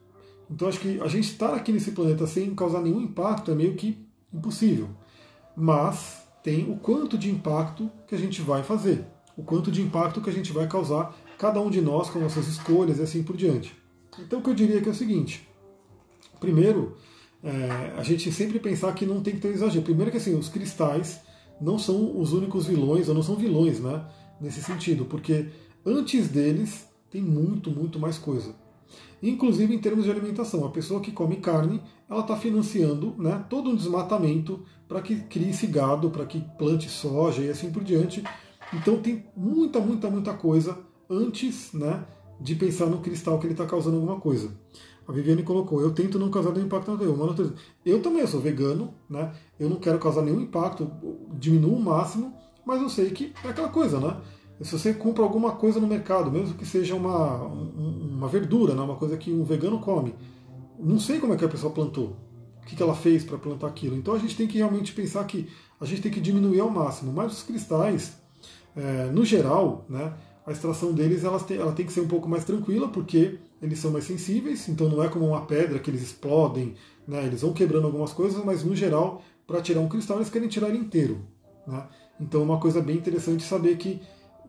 Então acho que a gente estar aqui nesse planeta sem causar nenhum impacto é meio que impossível. Mas tem o quanto de impacto que a gente vai fazer, o quanto de impacto que a gente vai causar, cada um de nós com nossas escolhas e assim por diante. Então o que eu diria que é o seguinte: primeiro, é, a gente sempre pensar que não tem que ter exagero. Primeiro que assim, os cristais não são os únicos vilões, ou não são vilões, né? Nesse sentido, porque antes deles tem muito, muito mais coisa. Inclusive em termos de alimentação, a pessoa que come carne, ela está financiando né, todo um desmatamento para que crie gado, para que plante soja e assim por diante. Então tem muita, muita, muita coisa antes né, de pensar no cristal que ele está causando alguma coisa. A Viviane colocou, eu tento não causar nenhum impacto na natureza. Eu também sou vegano, né? Eu não quero causar nenhum impacto, diminuo o máximo, mas eu sei que é aquela coisa, né? Se você compra alguma coisa no mercado, mesmo que seja uma, uma verdura, né? uma coisa que um vegano come, não sei como é que a pessoa plantou, o que ela fez para plantar aquilo. Então a gente tem que realmente pensar que a gente tem que diminuir ao máximo. Mas os cristais, é, no geral, né, a extração deles ela tem, ela tem que ser um pouco mais tranquila, porque eles são mais sensíveis, então não é como uma pedra que eles explodem, né, eles vão quebrando algumas coisas, mas no geral, para tirar um cristal, eles querem tirar ele inteiro. Né? Então é uma coisa bem interessante saber que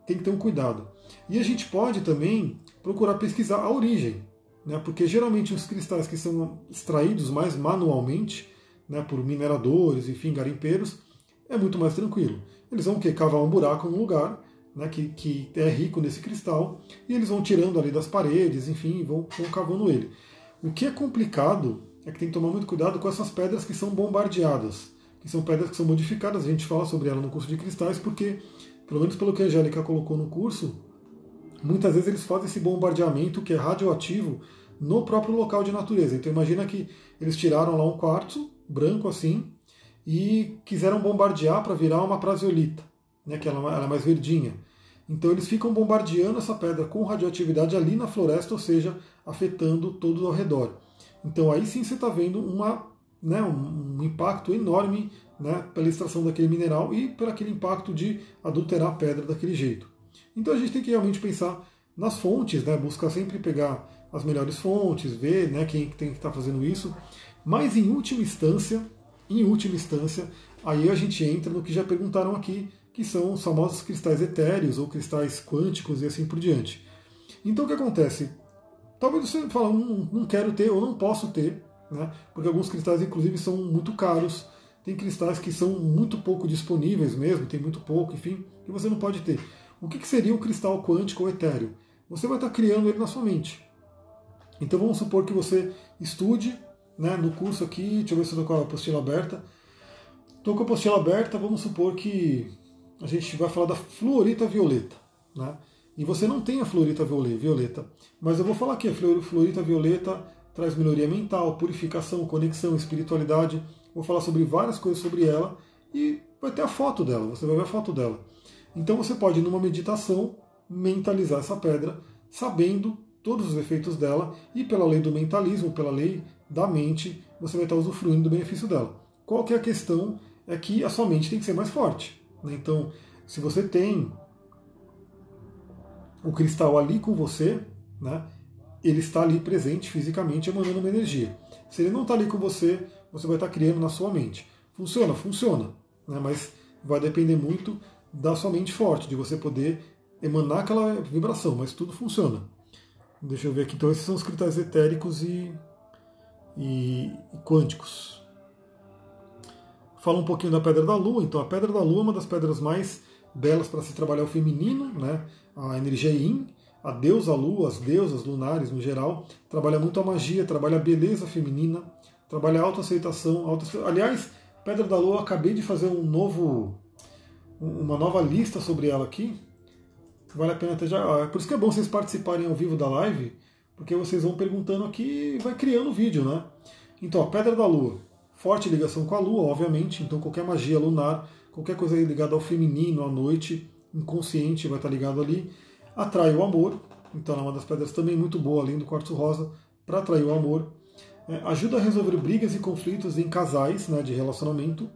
tem que ter um cuidado. E a gente pode também procurar pesquisar a origem, né, porque geralmente os cristais que são extraídos mais manualmente, né, por mineradores, enfim, garimpeiros, é muito mais tranquilo. Eles vão que cavar um buraco num lugar né, que, que é rico nesse cristal, e eles vão tirando ali das paredes, enfim, vão, vão cavando ele. O que é complicado é que tem que tomar muito cuidado com essas pedras que são bombardeadas, que são pedras que são modificadas, a gente fala sobre ela no curso de cristais, porque, pelo menos pelo que a Angélica colocou no curso, muitas vezes eles fazem esse bombardeamento que é radioativo no próprio local de natureza. Então imagina que eles tiraram lá um quartzo branco assim e quiseram bombardear para virar uma praseolita né, que ela, ela é mais verdinha. Então eles ficam bombardeando essa pedra com radioatividade ali na floresta, ou seja, afetando todo ao redor. Então aí sim você está vendo uma, né, um, impacto enorme né, pela extração daquele mineral e pelo aquele impacto de adulterar a pedra daquele jeito. Então a gente tem que realmente pensar nas fontes, né, buscar sempre pegar as melhores fontes, ver né, quem tem que estar tá fazendo isso. Mas em última instância, em última instância, aí a gente entra no que já perguntaram aqui, que são os famosos cristais etéreos ou cristais quânticos e assim por diante. Então o que acontece? Talvez você fale, não, não quero ter ou não posso ter, né? porque alguns cristais inclusive são muito caros, tem cristais que são muito pouco disponíveis mesmo, tem muito pouco, enfim, que você não pode ter. O que, seria um cristal quântico ou etéreo? Você vai estar criando ele na sua mente. Então vamos supor que você estude né, no curso aqui, deixa eu ver se eu estou com a apostila aberta. Estou com a apostila aberta, vamos supor que a gente vai falar da fluorita violeta. Né? E você não tem a fluorita violeta, mas eu vou falar que a fluorita violeta traz melhoria mental, purificação, conexão, espiritualidade. Vou falar sobre várias coisas sobre ela e vai ter a foto dela, você vai ver a foto dela. Então você pode, numa meditação, mentalizar essa pedra, sabendo todos os efeitos dela, e pela lei do mentalismo, pela lei da mente, você vai estar usufruindo do benefício dela. Qual que é a questão? É que a sua mente tem que ser mais forte. Né? Então, se você tem o cristal ali com você, né, ele está ali presente fisicamente, emanando uma energia. Se ele não está ali com você, você vai estar criando na sua mente. Funciona? Funciona. Né, mas vai depender muito da sua mente forte, de você poder emanar aquela vibração, mas tudo funciona. Deixa eu ver aqui. Então, esses são os critérios etéricos e, e, e quânticos. Fala um pouquinho da Pedra da Lua. Então, a Pedra da Lua é uma das pedras mais belas para se trabalhar o feminino, né? a energia Yin, a deusa Lua, as deusas lunares no geral. Trabalha muito a magia, trabalha a beleza feminina, trabalha autoaceitação. Auto... Aliás, Pedra da Lua, acabei de fazer um novo, uma nova lista sobre ela aqui Vale a pena até já. É por isso que é bom vocês participarem ao vivo da live, porque vocês vão perguntando aqui e vai criando o vídeo, né? Então, a Pedra da Lua. Forte ligação com a Lua, obviamente. Então, qualquer magia lunar, qualquer coisa ligada ao feminino, à noite, inconsciente, vai estar ligado ali. Atrai o amor. Então, é uma das pedras também muito boa, além do quartzo rosa, para atrair o amor. É, ajuda a resolver brigas e conflitos em casais né, de relacionamento.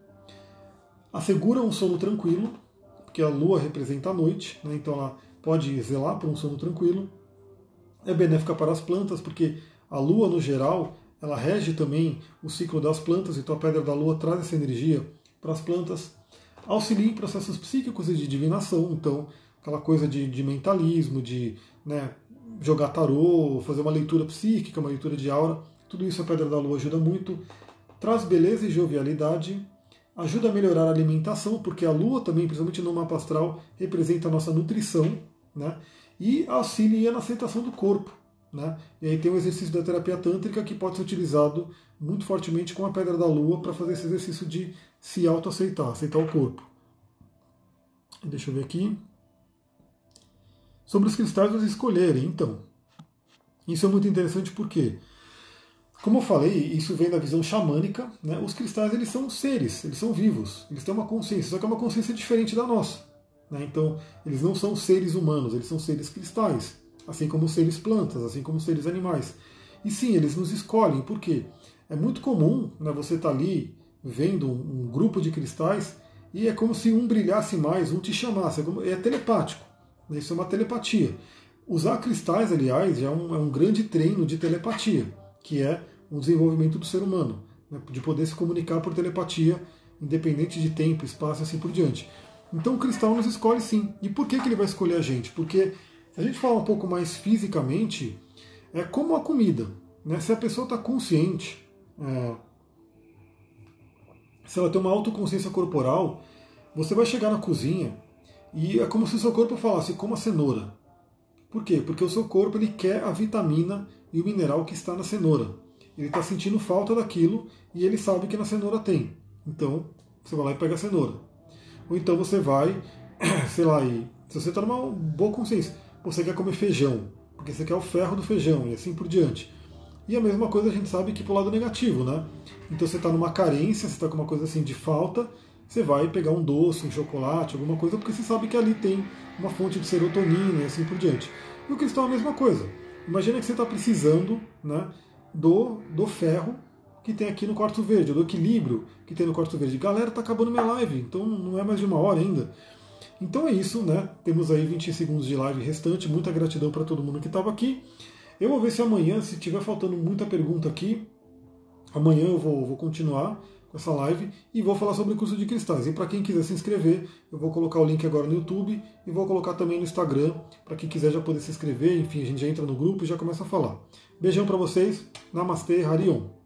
Assegura um sono tranquilo, porque a lua representa a noite, né, então ela pode zelar por um sono tranquilo. É benéfica para as plantas, porque a lua, no geral, ela rege também o ciclo das plantas, então a pedra da lua traz essa energia para as plantas. Auxilia em processos psíquicos e de divinação, então aquela coisa de, de mentalismo, de né, jogar tarô, fazer uma leitura psíquica, uma leitura de aura, tudo isso a pedra da lua ajuda muito. Traz beleza e jovialidade, ajuda a melhorar a alimentação, porque a lua também, principalmente no mapa astral, representa a nossa nutrição, né? e auxilia na aceitação do corpo. Né? E aí tem o exercício da terapia tântrica que pode ser utilizado muito fortemente com a pedra da lua para fazer esse exercício de se autoaceitar, aceitar o corpo. Deixa eu ver aqui. Sobre os cristais vocês escolherem, então. Isso é muito interessante porque, como eu falei, isso vem da visão xamânica, né? os cristais eles são seres, eles são vivos, eles têm uma consciência, só que é uma consciência diferente da nossa. Né? Então, eles não são seres humanos, eles são seres cristais, assim como seres plantas, assim como seres animais. E sim, eles nos escolhem, por quê? É muito comum né, você estar tá ali vendo um, grupo de cristais e é como se um brilhasse mais, um te chamasse, é, como, é telepático. Né? Isso é uma telepatia. Usar cristais, aliás, já é um, é um grande treino de telepatia, que é o desenvolvimento do ser humano, né, de poder se comunicar por telepatia, independente de tempo, espaço e assim por diante. Então o cristal nos escolhe sim. E por que, que ele vai escolher a gente? Porque se a gente falar um pouco mais fisicamente, é como a comida. Né? Se a pessoa está consciente, é, se ela tem uma autoconsciência corporal, você vai chegar na cozinha e é como se o seu corpo falasse, como a cenoura. Por quê? Porque o seu corpo ele quer a vitamina e o mineral que está na cenoura. Ele está sentindo falta daquilo e ele sabe que na cenoura tem. Então, você vai lá e pega a cenoura. Ou então você vai, sei lá, e se você está numa boa consciência, você quer comer feijão, porque você quer o ferro do feijão e assim por diante. E a mesma coisa a gente sabe que pro lado negativo, né? Então você está numa carência, você está com uma coisa assim de falta, você vai pegar um doce, um chocolate, alguma coisa, porque você sabe que ali tem uma fonte de serotonina e assim por diante. E o cristal é a mesma coisa. Imagina que você está precisando né, do, do ferro que tem aqui no quarto verde, do equilíbrio que tem no quarto verde. Galera, tá acabando minha live, então não é mais de uma hora ainda. Então é isso, né? Temos aí 20 segundos de live restante. Muita gratidão para todo mundo que estava aqui. Eu vou ver se amanhã, se tiver faltando muita pergunta aqui, amanhã eu vou, vou continuar com essa live e vou falar sobre o curso de cristais. E para quem quiser se inscrever, eu vou colocar o link agora no YouTube e vou colocar também no Instagram, para quem quiser já poder se inscrever. Enfim, a gente já entra no grupo e já começa a falar. Beijão para vocês. Namastê, Harion.